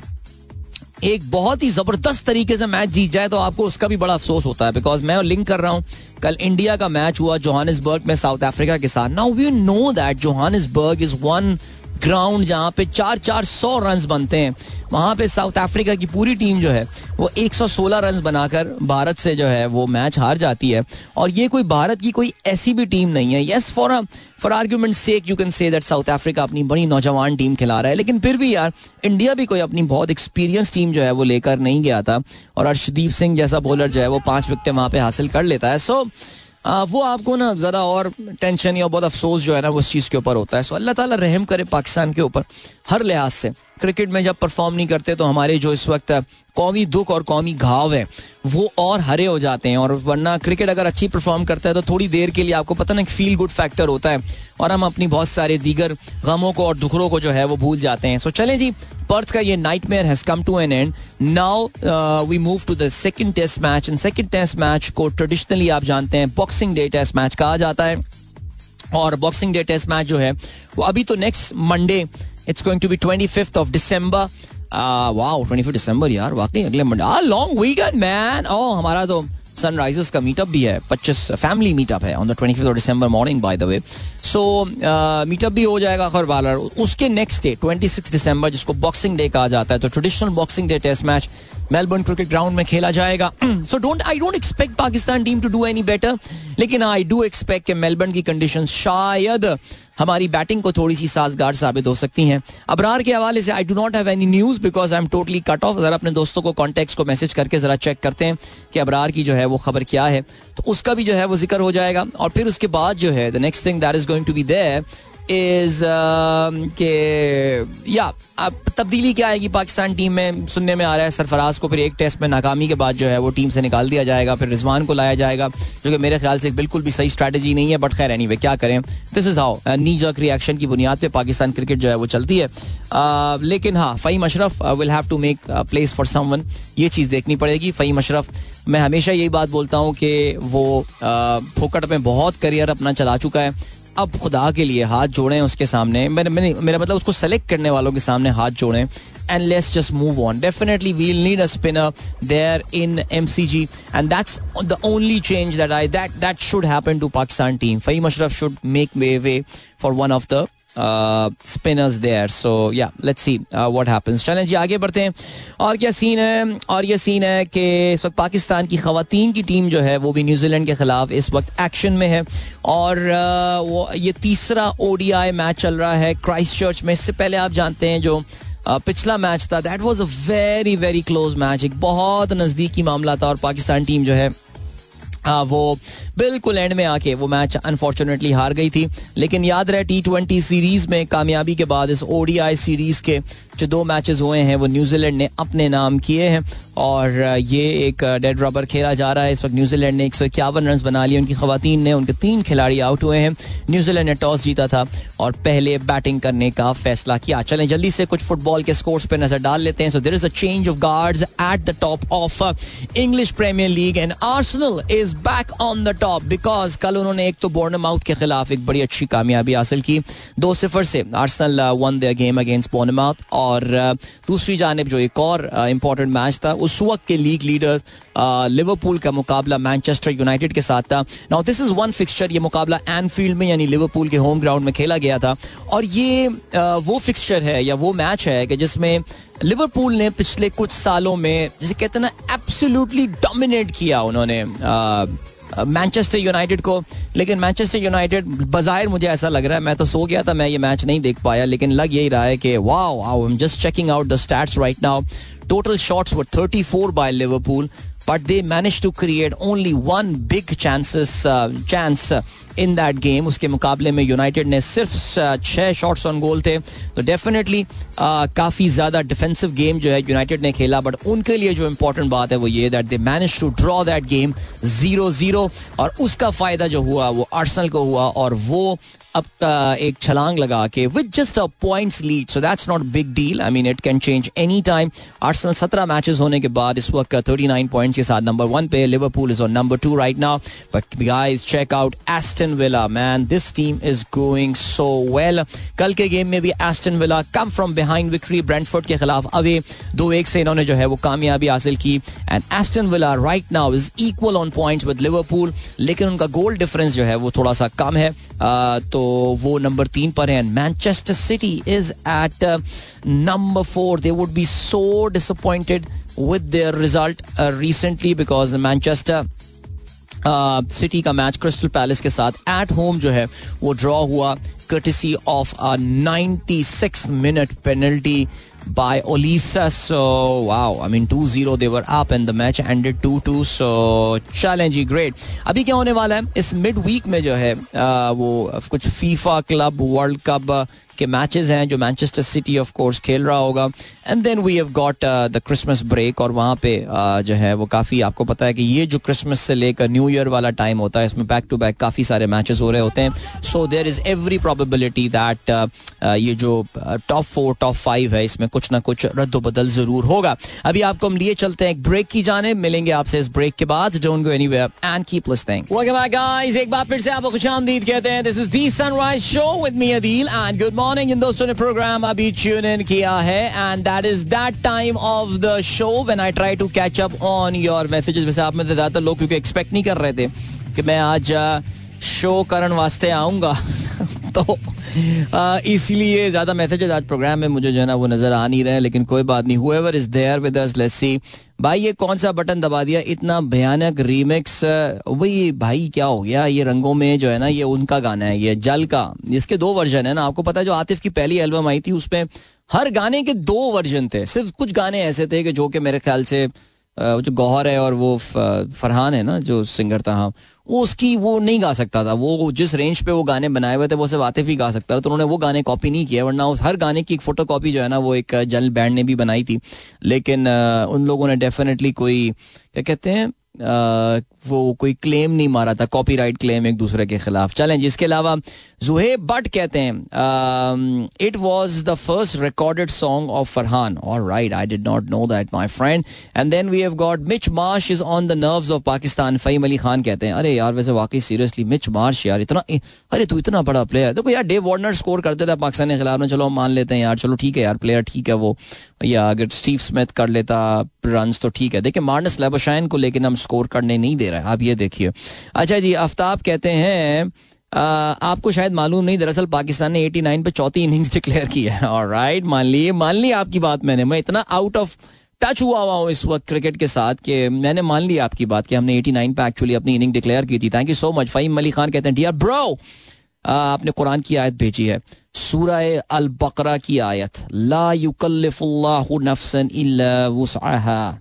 एक बहुत ही ज़बरदस्त तरीके से मैच जीत जाए तो आपको उसका भी बड़ा अफसोस होता है बिकॉज़ मैं लिंक कर रहा हूँ, कल इंडिया का मैच हुआ जोहानिसबर्ग में साउथ अफ्रीका के साथ। Now we know that Johannesburg is one ground जहाँ पे चार चार सौ रन बनते हैं। वहाँ पे साउथ अफ्रीका की पूरी टीम जो है वो 116 रन बनाकर भारत से जो है वो मैच हार जाती है। और ये कोई भारत की कोई ऐसी भी टीम नहीं है। Yes for for argument sake you can say that South Africa अपनी बड़ी नौजवान टीम खिला रहा है। लेकिन फिर भी यार इंडिया भी कोई अपनी बहुत एक्सपीरियंस टीम जो है वो लेकर नहीं गया था। और अर्शदीप सिंह जैसा बॉलर जो है वो पाँच विकेट वहाँ पे हासिल कर लेता है। सो so, वो आपको ना ज़्यादा और टेंशन या बहुत अफसोस जो है ना उस चीज़ के ऊपर होता है। सो अल्लाह ताला रहम करे पाकिस्तान के ऊपर, हर लिहाज से। क्रिकेट में जब परफॉर्म नहीं करते तो हमारे जो इस वक्त कौमी दुख और कौमी घाव है, वो और हरे हो जाते हैं। और वरना क्रिकेट अगर अच्छी परफॉर्म करता है तो थोड़ी देर के लिए आपको पता ना फील गुड फैक्टर होता है। और हम अपनी बहुत सारे दीगर गमों को और दुखरों को जो है, वो भूल जाते हैं। सो चलें जी, पर्थ का ये nightmare has come to an end now we move to the second test match in second test match को ट्रेडिशनली आप जानते हैं बॉक्सिंग डे टेस्ट मैच कहा जाता है। और बॉक्सिंग डे टेस्ट मैच जो है, वो अभी तो next Monday it's going to be twenty fifth of December wow twenty fifth December यार, वाकई अगले मंडे लॉन्ग वीकेंड मैन ओ हमारा तो सनराइजर्स का मीटअप भी है, पच्चीस फैमिली मीटअप है on the twenty fifth December morning by the way so meetup भी हो जाएगा खबर बालर उसके next day twenty six December जिसको बॉक्सिंग डे कहा जाता है तो traditional boxing day test match Melbourne cricket ground में खेला जाएगा। So don't I don't expect Pakistan team to do any better लेकिन आई डू एक्सपेक्ट कि मेलबर्न की कंडीशन शायद हमारी बैटिंग को थोड़ी सी साजगार साबित हो सकती हैं। अबरार के हवाले से I do not have any news because I am totally cut off जरा अपने दोस्तों को कॉन्टेक्ट को मैसेज करके जरा चेक करते हैं कि अबरार की जो है वो खबर क्या है। तो उसका भी जो है वो ज़िक्र हो जाएगा और फिर उसके बाद जो है the next thing that is going to be there is um, के या अब तब्दीली क्या आएगी पाकिस्तान टीम में? सुनने में आ रहा है सरफराज को फिर एक टेस्ट में नाकामी के बाद जो है वो टीम से निकाल दिया जाएगा फिर रिजवान को लाया जाएगा जो कि मेरे ख्याल से बिल्कुल भी सही स्ट्रैटेजी नहीं है बट खैर एनी क्या करें? दिस इज़ हाउ नी जक रिएक्शन की बुनियाद पर पाकिस्तान क्रिकेट जो है वो चलती है। Uh, लेकिन हाँ Faheem Ashraf will have to make place for someone ये चीज़ देखनी पड़ेगी फ़हीम अशरफ। मैं हमेशा यही बात बोलता हूँ कि वो uh, फोकट में बहुत करियर अपना चला चुका है। अब खुदा के लिए हाथ जोड़ें उसके सामने मैंने मेरा मतलब उसको सेलेक्ट करने वालों के सामने हाथ जोड़ें and let's just move on. Definitely, we'll need a spinner there in MCG, and that's the only change that I that that should happen to Pakistan team. Fahim Ashraf should make way way for one of the spinners there so या let's see what happens चलें जी आगे बढ़ते हैं। और क्या scene है? और ये सीन है कि इस वक्त पाकिस्तान की खातन की टीम जो है वो भी न्यूजीलैंड के खिलाफ इस वक्त एक्शन में है। और uh, वो ये तीसरा ओडीआई मैच चल रहा है क्राइस्ट चर्च में। इससे पहले आप जानते हैं जो uh, पिछला मैच था that was a very very close match एक बहुत नज़दीकी मामला था और पाकिस्तान टीम जो है वो बिल्कुल एंड में आके वो मैच अनफॉर्चुनेटली हार गई थी। लेकिन याद रहे टी ट्वेंटी सीरीज़ में कामयाबी के बाद इस ओडीआई सीरीज़ के जो दो मैचेस हुए हैं, वो न्यूजीलैंड ने अपने नाम किए हैं। और ये एक डेड रबर खेला जा रहा है। इस वक्त न्यूजीलैंड ने एक सौ इक्यावन रन बना लिए। उनकी खातन ने, उनके तीन खिलाड़ी आउट हुए हैं। न्यूजीलैंड ने टॉस जीता था और पहले बैटिंग करने का फैसला किया। चलें, जल्दी से कुछ फुटबॉल के स्कोर्स पर नज़र डाल लेते हैं। So there is a change of guards at the top of English Premier League and Arsenal is back on the top because कल उन्होंने एक तो बोर्न माउथ के खिलाफ एक बड़ी अच्छी कामयाबी हासिल की। दो सिफर से Arsenal won the game against Bournemouth और दूसरी जानब जो एक और इंपॉर्टेंट मैच था, उस वक्त के लीग लीडर लिवरपूल का मुकाबला मैनचेस्टर यूनाइटेड के साथ था। Now this is one fixture ये मुकाबला एनफील्ड में, यानी लिवरपूल के होम ग्राउंड में खेला गया था। और ये वो फिक्सचर है या वो मैच है कि जिसमें लिवरपूल ने पिछले कुछ सालों में, जिसे कहते हैं ना एब्सोल्युटली डोमिनेट किया उन्होंने मैनचेस्टर यूनाइटेड को। लेकिन मैनचेस्टर यूनाइटेड बाज़ार मुझे ऐसा लग रहा है, मैं तो सो गया था, मैं ये मैच नहीं देख पाया, लेकिन लग यही रहा है कि wow I am just checking out the stats right now total shots were 34 by Liverpool but they manage to create only one big chances chance in that game उसके मुकाबले में यूनाइटेड ने सिर्फ़ छह शॉट्स ऑन गोल थे। तो definitely काफ़ी ज़्यादा डिफेंसिव गेम जो है यूनाइटेड ने खेला। बट उनके लिए जो इंपॉर्टेंट बात है वो ये that they manage to draw that game zero zero और उसका फ़ायदा जो हुआ, वो आर्सनल को हुआ। और वो अब एक छलांग लगा के with just a points lead so that's not big deal I mean it can change any time Arsenal सत्रह मैचेस होने के बाद इस वक्त थर्टी नाइन पॉइंट्स के साथ नंबर वन पे Liverpool is on number two right now but guys check out Aston Villa man this team is going so well कल के गेम में भी Aston Villa come from behind victory Brentford के खिलाफ away दो एक से इन्होंने जो है वो कामयाबी हासिल की. And Aston Villa right now is equal on points with Liverpool लेकिन उनका गोल डिफरेंस जो है वो थोड़ा सा कम है। तो वो नंबर तीन पर है। Manchester City is at number four they would be so disappointed with their result recently because Manchester City का मैच क्रिस्टल पैलेस के साथ एट होम जो है, वो ड्रॉ हुआ courtesy of a 96 minute penalty by Olisa. So, wow, I mean 2-0 they were up and the match ended 2-2. So, challenge great. अभी क्या होने वाला है इस मिड वीक में जो है आ, वो कुछ फीफा क्लब वर्ल्ड कप के मैचेस हैं जो मैनचेस्टर सिटी ऑफ़ कोर्स खेल रहा होगा. And then we have got the Christmas break और वहाँ पे uh, जो है वो काफ़ी आपको पता है कि ये जो क्रिसमस से लेकर न्यू ईयर वाला टाइम होता है इसमें बैक टू बैक काफ़ी सारे मैचेस हो रहे होते हैं. So there is every probability that ये जो टॉप फोर टॉप फाइव है इसमें कुछ ना कुछ रद्दबदल ज़रूर होगा. अभी आपको हम लिए चलते हैं एक ब्रेक की जाने. मिलेंगे आपसे इस ब्रेक के बाद. Don't go anywhere and keep listening welcome back guys एक बार फिर से आपको खुशामदीद कहते हैं. This is the sunrise show with me Adeel and good morning इन दोस्तों ने प्रोग्राम अभी ट्यून इन किया है and that is that time of the show when I try to catch up on your messages वैसे आप में से ज़्यादातर लोग क्योंकि एक्सपेक्ट नहीं कर रहे थे कि मैं आज शो करने वास्ते आऊँगा। तो इसलिए ज़्यादा मैसेजेस आज प्रोग्राम में मुझे जो है ना वो नज़र आ नहीं रहे, लेकिन कोई बात नहीं। Whoever is there with us let's see भाई, ये कौन सा बटन दबा दिया? इतना भयानक रीमिक्स वही भाई, क्या हो गया? ये रंगों में जो है ना, ये उनका गाना है, ये जल का। इसके दो वर्जन है ना, आपको पता है जो आतिफ की पहली एल्बम आई थी, उसमें हर गाने के दो वर्जन थे। सिर्फ़ कुछ गाने ऐसे थे कि जो कि मेरे ख्याल से जो गौहर है और वो फरहान है ना, जो सिंगर था हाँ। वो उसकी वो नहीं गा सकता था। वो जिस रेंज पे वो गाने बनाए हुए थे, वो सिर्फ़ आतिफ ही गा सकता था। तो उन्होंने वो गाने कॉपी नहीं किया वरना उस हर गाने की एक फ़ोटो कॉपी जो है ना, वो एक जल बैंड ने भी बनाई थी। लेकिन उन लोगों ने डेफिनेटली कोई, क्या कहते हैं वो कोई क्लेम नहीं मारा था कॉपीराइट क्लेम एक दूसरे के खिलाफ। चलें जिसके अलावा जुहेब बट कहते हैं it was the first recorded song of Farhan और right I did not know that my friend and then we have got Mitch Marsh is on the nerves of Pakistan Faheem Ali Khan कहते हैं, अरे यार, वैसे वाकई seriously Mitch Marsh यार, इतना अरे तू इतना बड़ा प्लेयर देखो यार डेव वार्नर स्कोर करते थे पाकिस्तान के खिलाफ में चलो मान लेते हैं यार, चलो ठीक है यार प्लेयर ठीक है वो। या अगर स्टीव स्मिथ कर लेता रन तो ठीक है। देखिए मार्नस लेबोशाइन को लेकिन हम स्कोर करने नहीं दे रहे आप ये देखिए। अच्छा जी आफ्ताब कहते हैं आपको शायद मालूम नहीं, दरअसल पाकिस्तान ने 89 पे चौथी इनिंग्स डिक्लेयर की है। और राइट मान ली मान ली आपकी बात मैंने। मैं इतना आउट ऑफ़ टच हुआ हुआ हूँ इस वक्त क्रिकेट के साथ कि मैंने मान लिया आपकी बात कि हमने 89 पे एक्चुअली अपनी इनिंग डिक्लेयर की थी। Thank you so much Faheem Ali Khan कहते हैं डियर ब्रो आपने कुरान की आयत भेजी है। सूरह अल बकरा की आयत, ला युकल्लिफुल्लाहु नफ्सन इल्ला वुसअहा।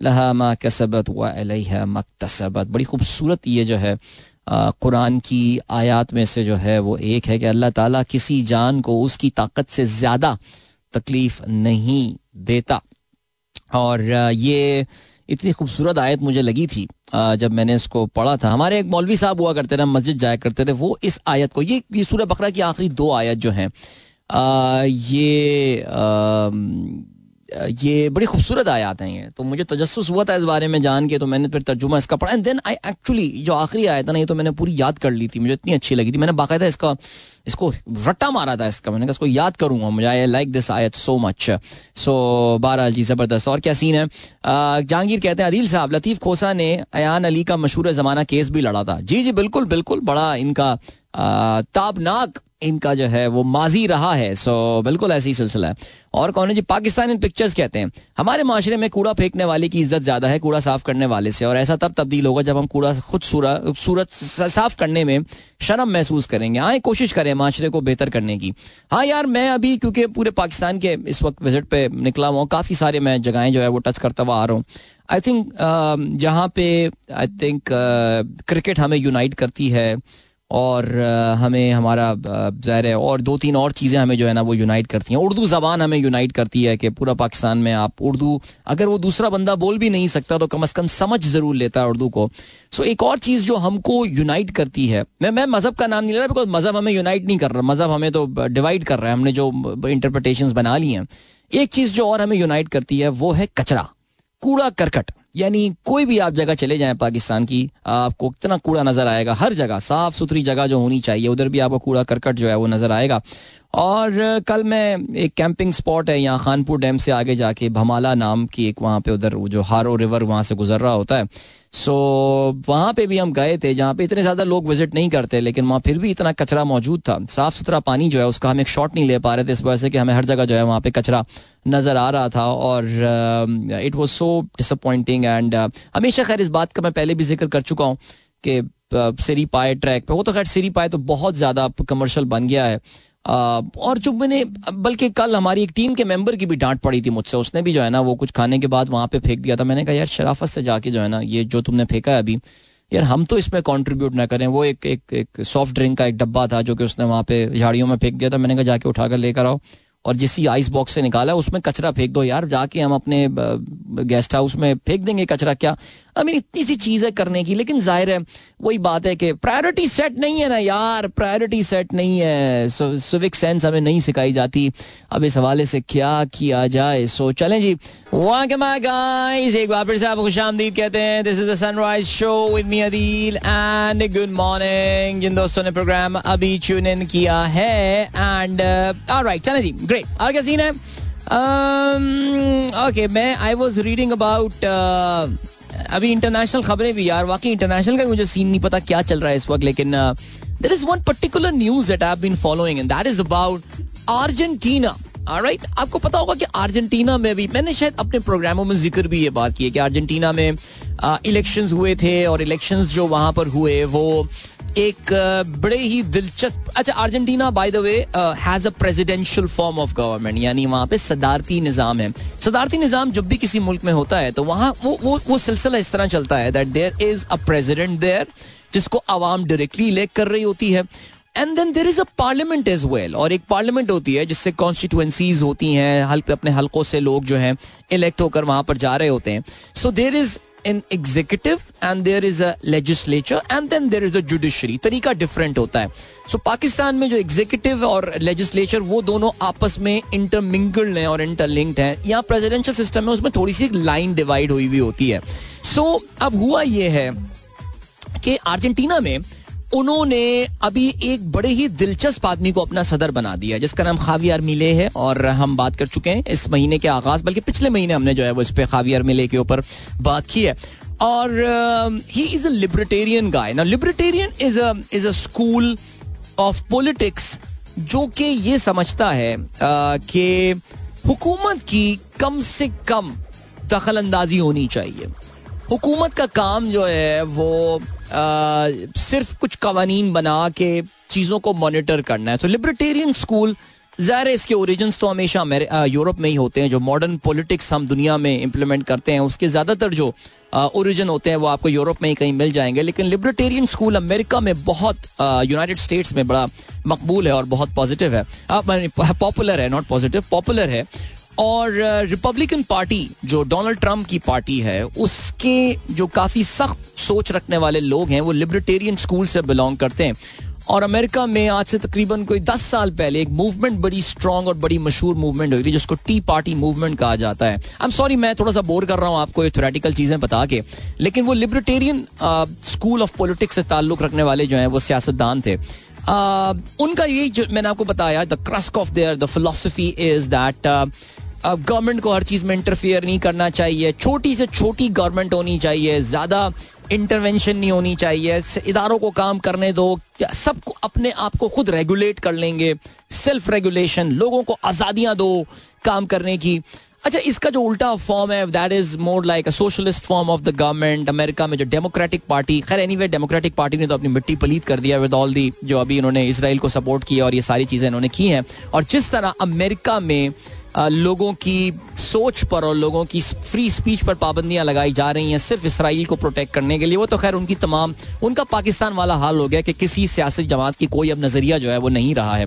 लहा मा कसबत व अलैहा मक्तसबत। बड़ी खूबसूरत ये जो है कुरान की आयात में से जो है वो एक है कि अल्लाह ताला किसी जान को उसकी ताकत से ज़्यादा तकलीफ़ नहीं देता। और ये इतनी खूबसूरत आयत मुझे लगी थी जब मैंने इसको पढ़ा था। हमारे एक मौलवी साहब हुआ करते थे मस्जिद जाया करते थे वो इस आयत को ये ये सूर्य बकरा की आखिरी दो आयत जो हैं ये आ, ये बड़ी खूबसूरत आयात हैं ये। तो मुझे तजस्स हुआ था इस बारे में जान के तो मैंने फिर तर्जुमा इसका पढ़ा। एंड देन आई एक्चुअली जो आखिरी आया था ना, ये तो मैंने पूरी याद कर ली थी। मुझे इतनी अच्छी लगी थी। मैंने बाकायदा इसका, इसको रट्टा मारा था इसका। मैंने कहा, इसको याद करूँगा मुझे। आई लाइक दिस आयत सो मच सो बारह जी, ज़बरदस्त। और क्या सीन है? जहांगीर कहते हैं, अदील साहब, लतीफ खोसा ने अयान अली का मशहूर जमाना केस भी लड़ा था। जी जी, बिल्कुल बिल्कुल, बड़ा इनका ताबनाक इनका जो है, वो माजी रहा है। सो बिल्कुल ऐसी सिलसिला है। और कौन है जी? पाकिस्तान इन पिक्चर्स कहते हैं। हमारे माशरे में कूड़ा फेंकने वाले की इज़्ज़त ज़्यादा है, कूड़ा साफ़ करने वाले से। और ऐसा तब तब्दील होगा जब हम कूड़ा खुद सूरत साफ़ करने में शर्म महसूस करेंगे। हाँ कोशिश करें माशरे को बेहतर करने की। हाँ यार, मैं अभी, क्योंकि पूरे पाकिस्तान के इस वक्त विज़िट पे निकला हुआ काफ़ी सारे मैं जगहें जो है, वो टच करता हुआ आ रहा हूँ। आई थिंक जहाँ पे आई थिंक क्रिकेट हमें यूनाइट करती है। और हमें हमारा ज़ाहिर है और दो तीन और चीज़ें हमें जो है ना वो यूनाइट करती हैं। उर्दू ज़बान हमें यूनाइट करती है कि पूरा पाकिस्तान में आप उर्दू, अगर वो दूसरा बंदा बोल भी नहीं सकता तो कम अज़ कम समझ ज़रूर लेता है उर्दू को। सो एक और चीज़ जो हमको यूनाइट करती है, मैं मैं मज़हब का नाम नहीं ले रहा बिकॉज़ मज़हब हमें यूनाइट नहीं कर रहा, मज़हब हमें तो डिवाइड कर रहा है, हमने जो इंटरप्रटेशन बना ली हैं। एक चीज़ जो और हमें यूनाइट करती है वो है कचरा, कूड़ा करकट। यानी कोई भी आप जगह चले जाए पाकिस्तान की, आपको इतना कूड़ा नज़र आएगा, हर जगह साफ़ सुथरी जगह जो होनी चाहिए, उधर भी आपको कूड़ा करकट जो है वो नज़र आएगा। और कल मैं एक कैंपिंग स्पॉट है, यहाँ खानपुर डैम से आगे जाके भमाला नाम की एक वहाँ पे उधर जो हारो रिवर वहाँ से गुजर रहा होता है। सो वहाँ पे भी हम गए थे, जहाँ पे इतने ज़्यादा लोग विज़िट नहीं करते, लेकिन वहाँ फिर भी इतना कचरा मौजूद था। साफ़ सुथरा पानी जो है, उसका हम एक शॉट नहीं ले पा रहे थे, इस वजह से कि हमें हर जगह जो है वहाँ पे कचरा नज़र आ रहा था और it was so disappointing and हमेशा खैर इस बात का मैं पहले भी ज़िक्र कर चुका हूँ कि सिरी पाए ट्रैक पे, वो तो खैर सिरी पाए तो बहुत ज़्यादा कमर्शल बन गया है। और जो मैंने, बल्कि कल हमारी एक टीम के मेंबर की भी डांट पड़ी थी मुझसे, उसने भी जो है ना, वो कुछ खाने के बाद वहाँ पे फेंक दिया था। मैंने कहा, यार, शराफत से जाके जो है ना, ये जो तुमने फेंका है अभी, यार, हम तो इसमें कंट्रीब्यूट ना करें। वो एक एक एक सॉफ्ट ड्रिंक का एक डब्बा था जो कि उसने वहाँ पे झाड़ियों में फेंक दिया था। मैंने कहा, जाके उठाकर लेकर आओ। और जिस आइस बॉक्स से निकाला, उसमें कचरा फेंक दो। यार, जाके हम अपने गेस्ट हाउस में फेंक देंगे कचरा क्या? आई मीन इतनी सी चीज़ है करने की लेकिन ज़ाहिर है वही बात है कि प्रायोरिटी सेट नहीं है ना यार प्रायोरिटी सेट नहीं है। सिविक सेंस हमें नहीं सिखाई जाती। अब इस हवाले से क्या किया जाए? सो चलें जी। गाइस एक बार फिर से आपको खुश आमदीद कहते हैं। This is the sunrise show with me Adeel and good morning जिन दोस्तों ने प्रोग्राम अभी ट्यून इन किया है एंड ऑलराइट चलें जी। ग्रेट और क्या सीन है? ओके um, मैं आई वाज रीडिंग अबाउट अभी इंटरनेशनल खबरें भी यार, वाकई इंटरनेशनल का मुझे सीन नहीं पता क्या चल रहा है इस वक्त, लेकिन there is one particular news that I been following and that is about Argentina right आपको पता होगा कि अर्जेंटीना में भी, मैंने शायद अपने प्रोग्रामों में ज़िक्र भी ये बात की है कि अर्जेंटीना में इलेक्शंस हुए थे और इलेक्शंस जो वहाँ पर हुए, वो एक बड़े ही दिलचस्प अच्छा Argentina by the way has a presidential form of government यानी वहाँ पे सदारती निज़ाम है। सदारती निज़ाम जब भी किसी मुल्क में होता है तो वहाँ वो वो वो सिलसिला इस तरह चलता है that there is a president there जिसको आवाम डायरेक्टली इलेक्ट कर रही होती है। And then there is a parliament as well और एक पार्लियामेंट होती है, जिससे कॉन्स्टिट्युएंसीज होती हैं, हल्के, अपने हल्कों से लोग जो हैं इलेक्ट होकर वहाँ पर जा रहे होते हैं। So there is an executive and there is a legislature and then there is a judiciary तरीका डिफरेंट होता है। सो so, पाकिस्तान में जो एग्जीक्यूटिव और लेजिस्लेचर वो दोनों आपस में इंटरमिंगल्ड हैं और इंटरलिंक्ड हैं। यहाँ प्रेसिडेंशियल सिस्टम में उसमें थोड़ी सी लाइन डिवाइड हुई हुई होती है। सो so, अब हुआ ये है कि अर्जेंटीना में उन्होंने अभी एक बड़े ही दिलचस्प आदमी को अपना सदर बना दिया, जिसका नाम खावियार मिले है, और हम बात कर चुके हैं इस महीने के आगाज़, बल्कि पिछले महीने हमने जो है वो इस पे खावियार मिले के ऊपर बात की है। और he is a libertarian guy ना libertarian is a is a school of politics जो कि ये समझता है कि हुकूमत की कम से कम दखल अंदाजी होनी चाहिए। हुकूमत का काम जो है वो सिर्फ़ कुछ कवानीन बना के चीज़ों को मॉनिटर करना है। तो लिबर्टेरियन स्कूल ज़ाहिर इसके ओरिजिन तो हमेशा यूरोप में ही होते हैं। जो मॉडर्न पॉलिटिक्स हम दुनिया में इम्प्लीमेंट करते हैं, उसके ज़्यादातर जो ओरिजिन होते हैं, वो आपको यूरोप में ही कहीं मिल जाएँगे। लेकिन लिबर्टेरियन स्कूल अमेरिका में बहुत यूनाइटेड स्टेट्स में बड़ा मकबूल है और बहुत पॉजिटिव है। पॉपुलर है नॉट पॉजिटिव पॉपुलर है। और रिपब्लिकन पार्टी जो डोनाल्ड ट्रंप की पार्टी है उसके जो काफ़ी सख्त सोच रखने वाले लोग हैं वो लिबर्टेरियन स्कूल से बिलोंग करते हैं। और अमेरिका में आज से तकरीबन कोई दस साल पहले एक मूवमेंट बड़ी स्ट्रांग और बड़ी मशहूर मूवमेंट हुई थी जिसको टी पार्टी मूवमेंट कहा जाता है। आई एम सॉरी मैं थोड़ा सा बोर कर रहा हूँ आपको ये थोरेटिकल चीज़ें बता के। लेकिन वो लिबर्टेरियन स्कूल ऑफ़ पॉलिटिक्स से ताल्लुक रखने वाले जो हैं वो सियासतदान थे। Uh, उनका ये जो मैंने आपको बताया the crux of there the philosophy is that government को हर चीज़ में इंटरफियर नहीं करना चाहिए। छोटी से छोटी गवर्नमेंट होनी चाहिए। ज़्यादा इंटरवेंशन नहीं होनी चाहिए। इदारों को काम करने दो। सबको अपने आप को खुद रेगुलेट कर लेंगे। सेल्फ रेगुलेशन लोगों को आजादियाँ दो काम करने की। अच्छा इसका जो उल्टा फॉर्म है that is more like a socialist form of the government America में जो डेमोक्रेटिक पार्टी खैर एनीवे डेमोक्रेटिक पार्टी ने तो अपनी मिट्टी पलीत कर दिया विद ऑल दी जो अभी इन्होंने इसराइल को सपोर्ट किया और ये सारी चीज़ें इन्होंने की हैं। और जिस तरह अमेरिका में लोगों की सोच पर और लोगों की फ्री स्पीच पर पाबंदियाँ लगाई जा रही हैं सिर्फ़ इसराइल को प्रोटेक्ट करने के लिए। वो तो खैर उनकी तमाम उनका पाकिस्तान वाला हाल हो गया कि किसी सियासी जमात की कोई अब नज़रिया जो है वो नहीं रहा है।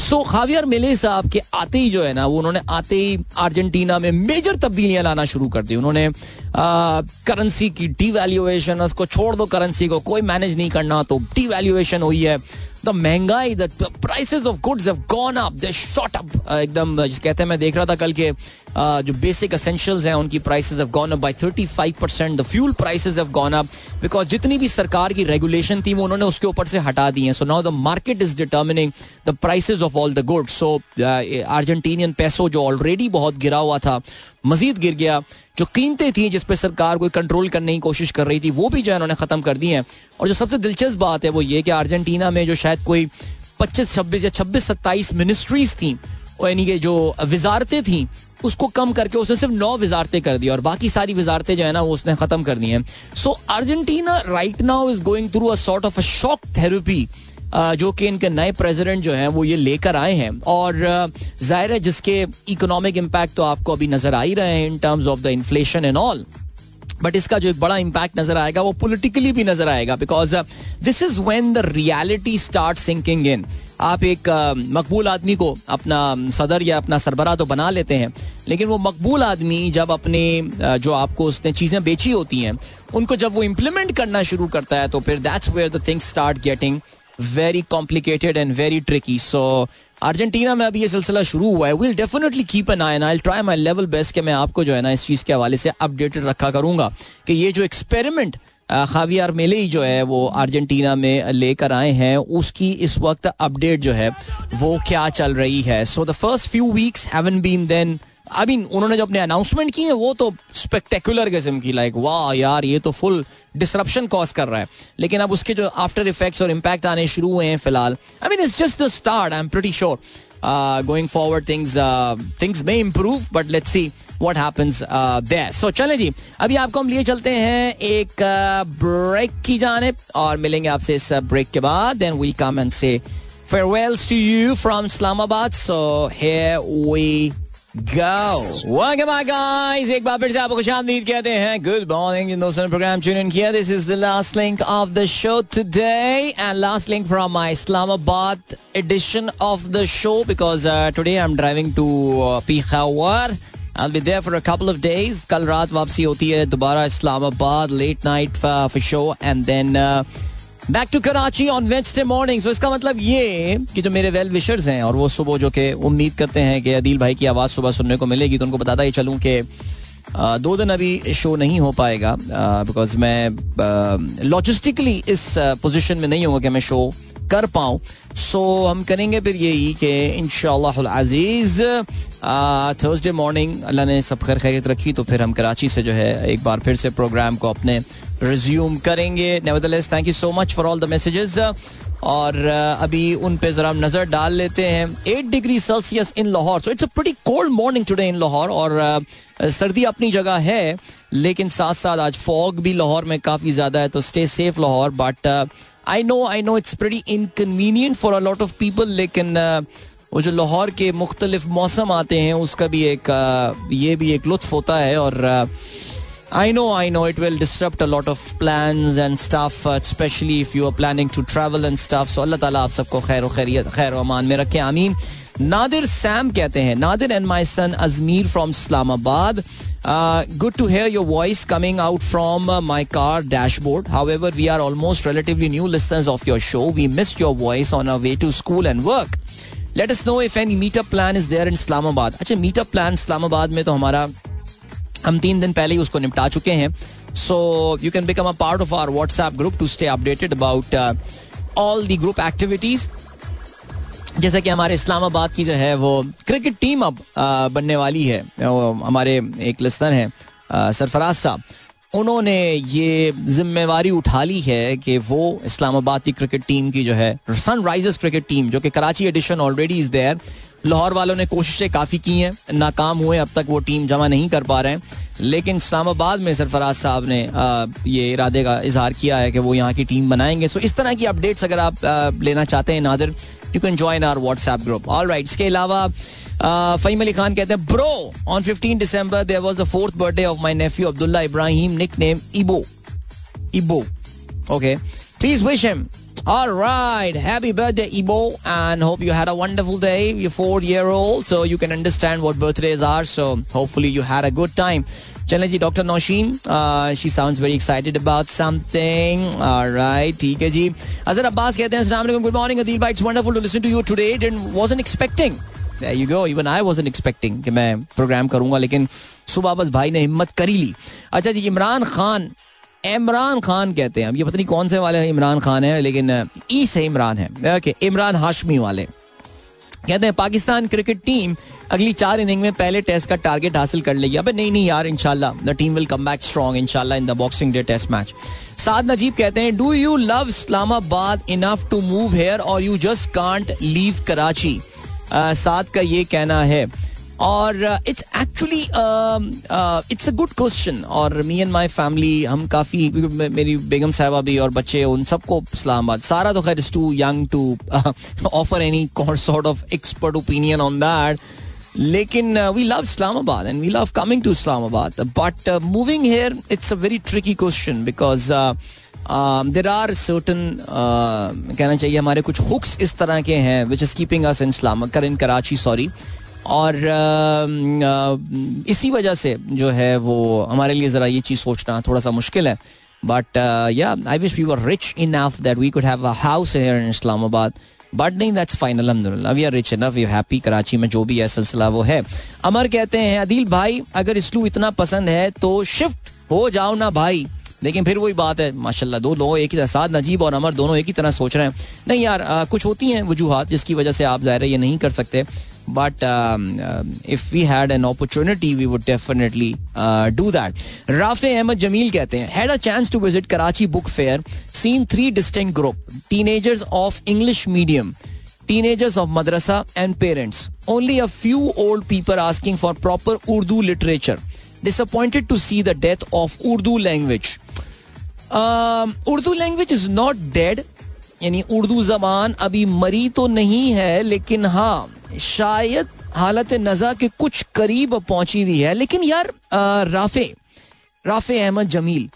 सो खावियर मिले साहब के आते ही जो है ना, वो उन्होंने आते ही अर्जेंटीना में मेजर तब्दीलियाँ लाना शुरू कर दी। उन्होंने करेंसी की डिवैल्यूएशन उसको छोड़ दो करेंसी को, कोई मैनेज नहीं करना तो डिवैल्यूएशन हुई है। द महँगाई the prices of goods have gone up they shot up एकदम कहते हैं, मैं देख रहा था कल के जो बेसिक एसेंशियल्स हैं, उनकी prices have gone up by 35 percent the fuel prices have gone up because जितनी भी सरकार की रेगुलेशन थी, वो उन्होंने उसके ऊपर से हटा दी है। So now the market is determining the prices of all the goods so Argentinian peso जो ऑलरेडी बहुत गिरा हुआ था, मजीद गिर गया। जो कीमतें थी जिस पर सरकार कोई कंट्रोल करने की कोशिश कर रही थी, वो भी जो है उन्होंने खत्म कर दी हैं। और जो सबसे दिलचस्प बात है वो ये कि अर्जेंटीना में जो शायद कोई पच्चीस, छब्बीस या छब्बीस, सत्ताईस मिनिस्ट्रीज थी यानी कि जो वजारतें थी उसको कम करके उसने सिर्फ़ नौ वजारतें कर दी और बाकी सारी वजारतें जो है ना वो उसने खत्म कर दी हैं। So Argentina right now is going through a sort of a shock therapy जो कि इनके नए प्रेसिडेंट जो हैं, वो ये लेकर आए हैं। और ज़ाहिर है जिसके इकोनॉमिक इम्पैक्ट तो आपको अभी नज़र आ ही रहे हैं in terms of the inflation and all but इसका जो एक बड़ा इम्पैक्ट नज़र आएगा, वो पोलिटिकली भी नज़र आएगा because this is when the reality start sinking in आप एक मकबूल आदमी को अपना सदर या अपना सरबरा तो बना लेते हैं, लेकिन वो मकबूल आदमी जब अपने जो आपको उसने चीज़ें बेची होती हैं, उनको जब वो इम्प्लीमेंट करना शुरू करता है तो फिर that's where the things start getting very complicated and very tricky so Argentina में अभी ये सिलसिला शुरू हुआ है। Will definitely keep an eye and I try my level best के मैं आपको जो है ना, इस चीज़ के हवाले से अपडेटेड रखा करूँगा कि ये जो एक्सपेरिमेंट खावियार मेले जो है वो अर्जेंटीना में लेकर आए हैं। उसकी इस वक्त अपडेट जो है वो क्या चल रही है? So the first few weeks haven't been then I mean उन्होंने जो अपने अनाउंसमेंट की है, वो तो स्पेक्टेकुलर किस्म की लाइक वाह यार, ये तो फुल डिसरप्शन कॉज कर रहा है। लेकिन अब उसके जो आफ्टर इफेक्ट्स और इम्पैक्ट आने शुरू हुए हैं फ़िलहाल I mean it's just the start I am pretty sure going forward things things may improve but let's see what happens uh, there. So चलें जी अभी आपको हम लिए चलते हैं एक ब्रेक uh, की जाने और मिलेंगे आपसे इस ब्रेक uh, के बाद then we come and say farewells to you from Islamabad. So here we go. Welcome back, guys. एक बार फिर से आपको खुश आमदीद कहते हैं Good morning. जिन दोस्तों ने प्रोग्राम ट्यून इन किया This is the last link of the show today and last link from my Islamabad edition of the show because uh, today I'm driving to uh, Peshawar. I'll be there for a couple of days. कल रात वापसी होती है दोबारा Islamabad late night for show and then back to Karachi on Wednesday morning so इसका मतलब ये कि जो मेरे वेल विशर्स हैं और वो सुबह जो कि उम्मीद करते हैं कि अदील भाई की आवाज़ सुबह सुनने को मिलेगी तो उनको बताता ही चलूँ कि दो दिन अभी शो नहीं हो पाएगा बिकॉज़ मैं लॉजिस्टिकली इस पोजिशन में नहीं हूँ कि मैं शो कर पाऊँ। सो so, हम करेंगे फिर यही कि इन अज़ीज़ थर्सडे मॉर्निंग अल्लाह ने सब खैर खैरियत रखी तो फिर हम कराची से जो है एक बार फिर से प्रोग्राम को अपने रिज्यूम करेंगे। Thank you so much for all the messages और अभी उन पे जरा नज़र डाल लेते हैं। Eight degree Celsius in Lahore so it's a pretty cold morning today in Lahore और सर्दी अपनी जगह है लेकिन साथ साथ आज फॉग भी लाहौर में काफ़ी ज़्यादा है तो stay safe Lahore but I know I know it's pretty inconvenient for a lot of people लेकिन वो जो लाहौर के मुख्तलिफ़ मौसम आते हैं उसका भी एक ये भी एक लुत्फ होता है और I know I know it disrupt a lot of plans and stuff, uh, especially if you are planning to travel and stuff. So Allah Ta'ala आप सबको खैर खैरियत खैर अमान में रखे आमीन नादिर सैम कहते हैं Nadir and my son Ajmir from Islamabad good to hear your voice coming out from uh, my car dashboard. However, we are almost relatively new listeners of your show. We missed your voice on our way to school and work. Let us know if any meetup plan is there in Islamabad. अच्छा meetup plan Islamabad में तो हमारा हम तीन दिन पहले ही उसको निपटा चुके हैं so you can become a part of our WhatsApp group to stay updated about all the group activities जैसे कि हमारे इस्लामाबाद की जो है वो क्रिकेट टीम अब बनने वाली है। हमारे एक लिस्टर हैं सरफराज साहब। उन्होंने ये जिम्मेवारी उठा ली है कि वो इस्लामाबाद की क्रिकेट टीम की जो है, सनराइजर्स क्रिकेट टीम, जो कि Karachi edition already is there Lahore वालों ने कोशिशें काफ़ी की हैं, नाकाम हुए, अब तक वो टीम जमा नहीं कर पा रहे हैं। लेकिन इस्लामाबाद में सरफराज साहब ने ये इरादे का इजहार किया है कि वो यहाँ की टीम बनाएँगे। सो इस तरह की अपडेट्स अगर आप लेना चाहते हैं, Nadir You can join our WhatsApp group all right इसके अलावा फहीम अली खान कहते हैं bro on 15 December there was the fourth birthday of my nephew Abdullah Ibrahim nickname Ibo Ibo okay please wish him All right. Happy birthday, Ibo. And hope you had a wonderful day. You're four year old, so you can understand what birthdays are. So hopefully you had a good time. चलें जी doctor Naushin she sounds very excited about something alright ठीक है जी। अजहर अब्बास कहते हैं, अस्सलाम वालेकुम good morning Adeel भाई it's wonderful to listen to you today didn't wasn't expecting you go. Even I wasn't expecting कि मैं प्रोग्राम करूँगा, लेकिन सुबह बस भाई ने हिम्मत करी ली। अच्छा जी, इमरान खान इमरान खान कहते हैं। अब ये पता नहीं कौन से वाले इमरान खान है, लेकिन, ई से इमरान है। ओके इमरान हाशमी वाले। कहते हैं, पाकिस्तान क्रिकेट टीम अगली चार इनिंग में पहले टेस्ट का टारगेट हासिल कर लेगी। अबे नहीं नहीं यार, इंशाल्लाह। The team will come back strong इंशाल्लाह in the boxing day test match Saad Najeeb कहते हैं do you love Islamabad enough to move here और you just can't leave Karachi Saad का ये कहना है और it's actually it's a good question और मी एंड माय फैमिली हम काफ़ी, मेरी बेगम साहबा भी और बच्चे, उन सबको इस्लामाबाद। सारा तो खैर is too young to offer any sort of expert opinion on that लेकिन we love Islamabad and we love coming to Islamabad. But moving here it's a very tricky question because there are certain कहना चाहिए, हमारे कुछ hooks इस तरह के हैं which is keeping us in इस्लाम कर इन कराची सॉरी और इसी वजह से जो है वो हमारे लिए ज़रा ये चीज़ सोचना थोड़ा सा मुश्किल है। But yeah I wish we were rich enough that we could have a house here in Islamabad but नहीं दैट्स फाइन अलहमदुल्ला we are rich enough we happy Karachi में जो भी है सिलसिला वो है। अमर कहते हैं अदील भाई अगर इसलू इतना पसंद है तो शिफ्ट हो जाओ ना भाई. लेकिन फिर वही बात है माशाल्लाह दो लोग एक ही तरह साथ नजीब और अमर दोनों एक ही तरह सोच रहे हैं। नहीं यार आ, कुछ होती हैं वजूहत जिसकी वजह से आप ज़ाहिर ये नहीं कर सकते। But if we had an opportunity we would definitely do that Rafay Ahmed Jameel कहते हैं had a chance to visit Karachi book fair seen three distinct group teenagers of English medium teenagers of madrasa and parents. Only a few old people asking for proper Urdu literature. Disappointed to see the death of Urdu language. Urdu language is not dead यानी उर्दू जबान अभी मरी तो नहीं है लेकिन हाँ शायद हालत नजा के कुछ करीब पहुँची हुई है लेकिन यार राफे राफे अहमद जमील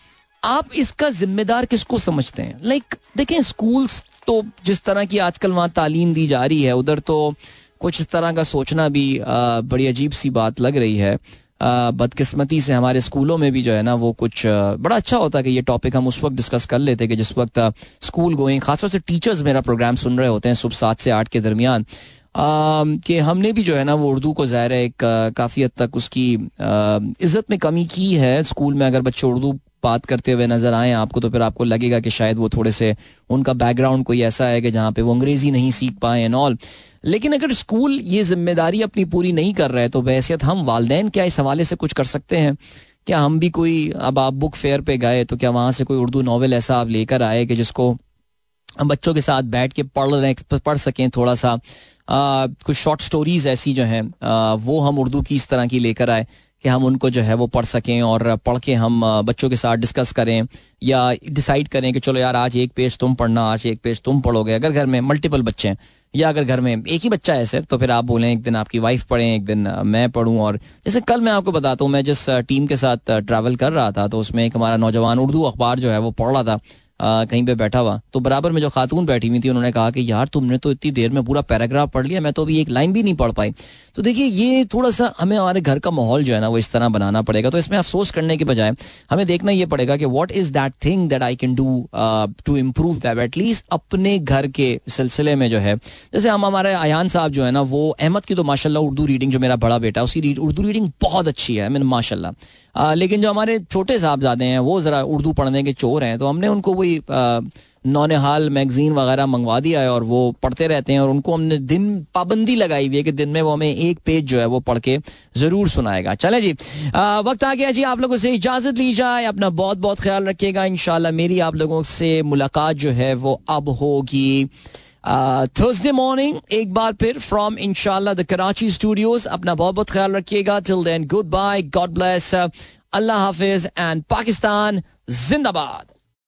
आप इसका जिम्मेदार किसको समझते हैं? लाइक like, देखें स्कूल्स तो जिस तरह की आजकल वहाँ तालीम दी जा रही है उधर तो कुछ इस तरह का सोचना भी बड़ी अजीब सी बात लग रही है। बदकिस्मती से हमारे स्कूलों में भी जो है ना वो कुछ बड़ा अच्छा होता है कि ये टॉपिक हम उस वक्त डिस्कस कर लेते कि जिस वक्त स्कूल गोइंग खासतौर से टीचर्स मेरा प्रोग्राम सुन रहे होते हैं सुबह सात से आठ के दरमियान। कि हमने भी जो है ना, वो उर्दू को ज़ाहिर है एक काफ़ी हद तक उसकी इज़्ज़त में कमी की है। स्कूल में अगर बच्चे उर्दू बात करते हुए नज़र आए आपको तो फिर आपको लगेगा कि शायद वो थोड़े से उनका बैकग्राउंड कोई ऐसा है कि जहाँ पे वो अंग्रेज़ी नहीं सीख पाए एंड ऑल लेकिन अगर स्कूल ये ज़िम्मेदारी अपनी पूरी नहीं कर रहे तो वैसियत हम वालदेन क्या इस हवाले से कुछ कर सकते हैं? क्या हम भी कोई, अब आप बुक फेयर पे गए तो क्या वहाँ से कोई उर्दू नावल ऐसा आप लेकर आए कि जिसको बच्चों के साथ बैठ के पढ़ रहे, पढ़ सकें थोड़ा सा? कुछ शॉर्ट स्टोरीज ऐसी जो हैं वो हम उर्दू की इस तरह की लेकर आए कि हम उनको जो है वो पढ़ सकें और पढ़ के हम बच्चों के साथ डिस्कस करें या डिसाइड करें कि चलो यार, आज एक पेज तुम पढ़ना, आज एक पेज तुम पढ़ोगे। अगर घर में मल्टीपल बच्चे हैं या अगर घर में एक ही बच्चा है सर तो फिर आप बोलें, एक दिन आपकी वाइफ पढ़ें, एक दिन मैं पढ़ूं और जैसे कल मैं आपको बताता हूँ, मैं जिस टीम के साथ ट्रैवल कर रहा था तो उसमें एक हमारा नौजवान उर्दू अखबार जो है वो पढ़ रहा था। कहीं पे बैठा हुआ। तो बराबर में जो खातून बैठी हुई थी, उन्होंने कहा कि, यार, तुमने तो इतनी देर में पूरा पैराग्राफ पढ़ लिया, मैं तो अभी एक लाइन भी नहीं पढ़ पाई। तो देखिए, ये थोड़ा सा हमें हमारे घर का माहौल जो है ना, वो इस तरह बनाना पड़ेगा। तो इसमें अफसोस करने के बजाय हमें देखना ये पड़ेगा कि what is that thing that I can do to improve that at least अपने घर के सिलसिले में जो है, जैसे हम, हमारे अयान साहब जो है ना, वो अहमद की तो माशाल्लाह उर्दू रीडिंग जो मेरा बड़ा बेटा उसकी उर्दू रीडिंग बहुत अच्छी है मैंने माशाल्लाह। लेकिन जो हमारे छोटे साहबजादे हैं, वो ज़रा उर्दू पढ़ने के चोर हैं तो हमने उनको वही नौनिहाल मैगजीन वगैरह मंगवा दिया है और वो पढ़ते रहते हैं और उनको हमने दिन पाबंदी लगाई हुई है कि दिन में वो हमें एक पेज जो है वो पढ़ के ज़रूर सुनाएगा। चले जी आ, वक्त आ गया जी आप लोगों से इजाज़त ली जाए अपना बहुत बहुत ख्याल रखिएगा इनशाला मेरी आप लोगों से मुलाकात जो है वो अब होगी। थर्सडे मॉर्निंग एक बार फिर फ्रॉम इनशाला द कराची स्टूडियोज अपना बहुत बहुत ख्याल रखिएगा till then goodbye God bless अल्लाह हाफिज एंड पाकिस्तान जिंदाबाद।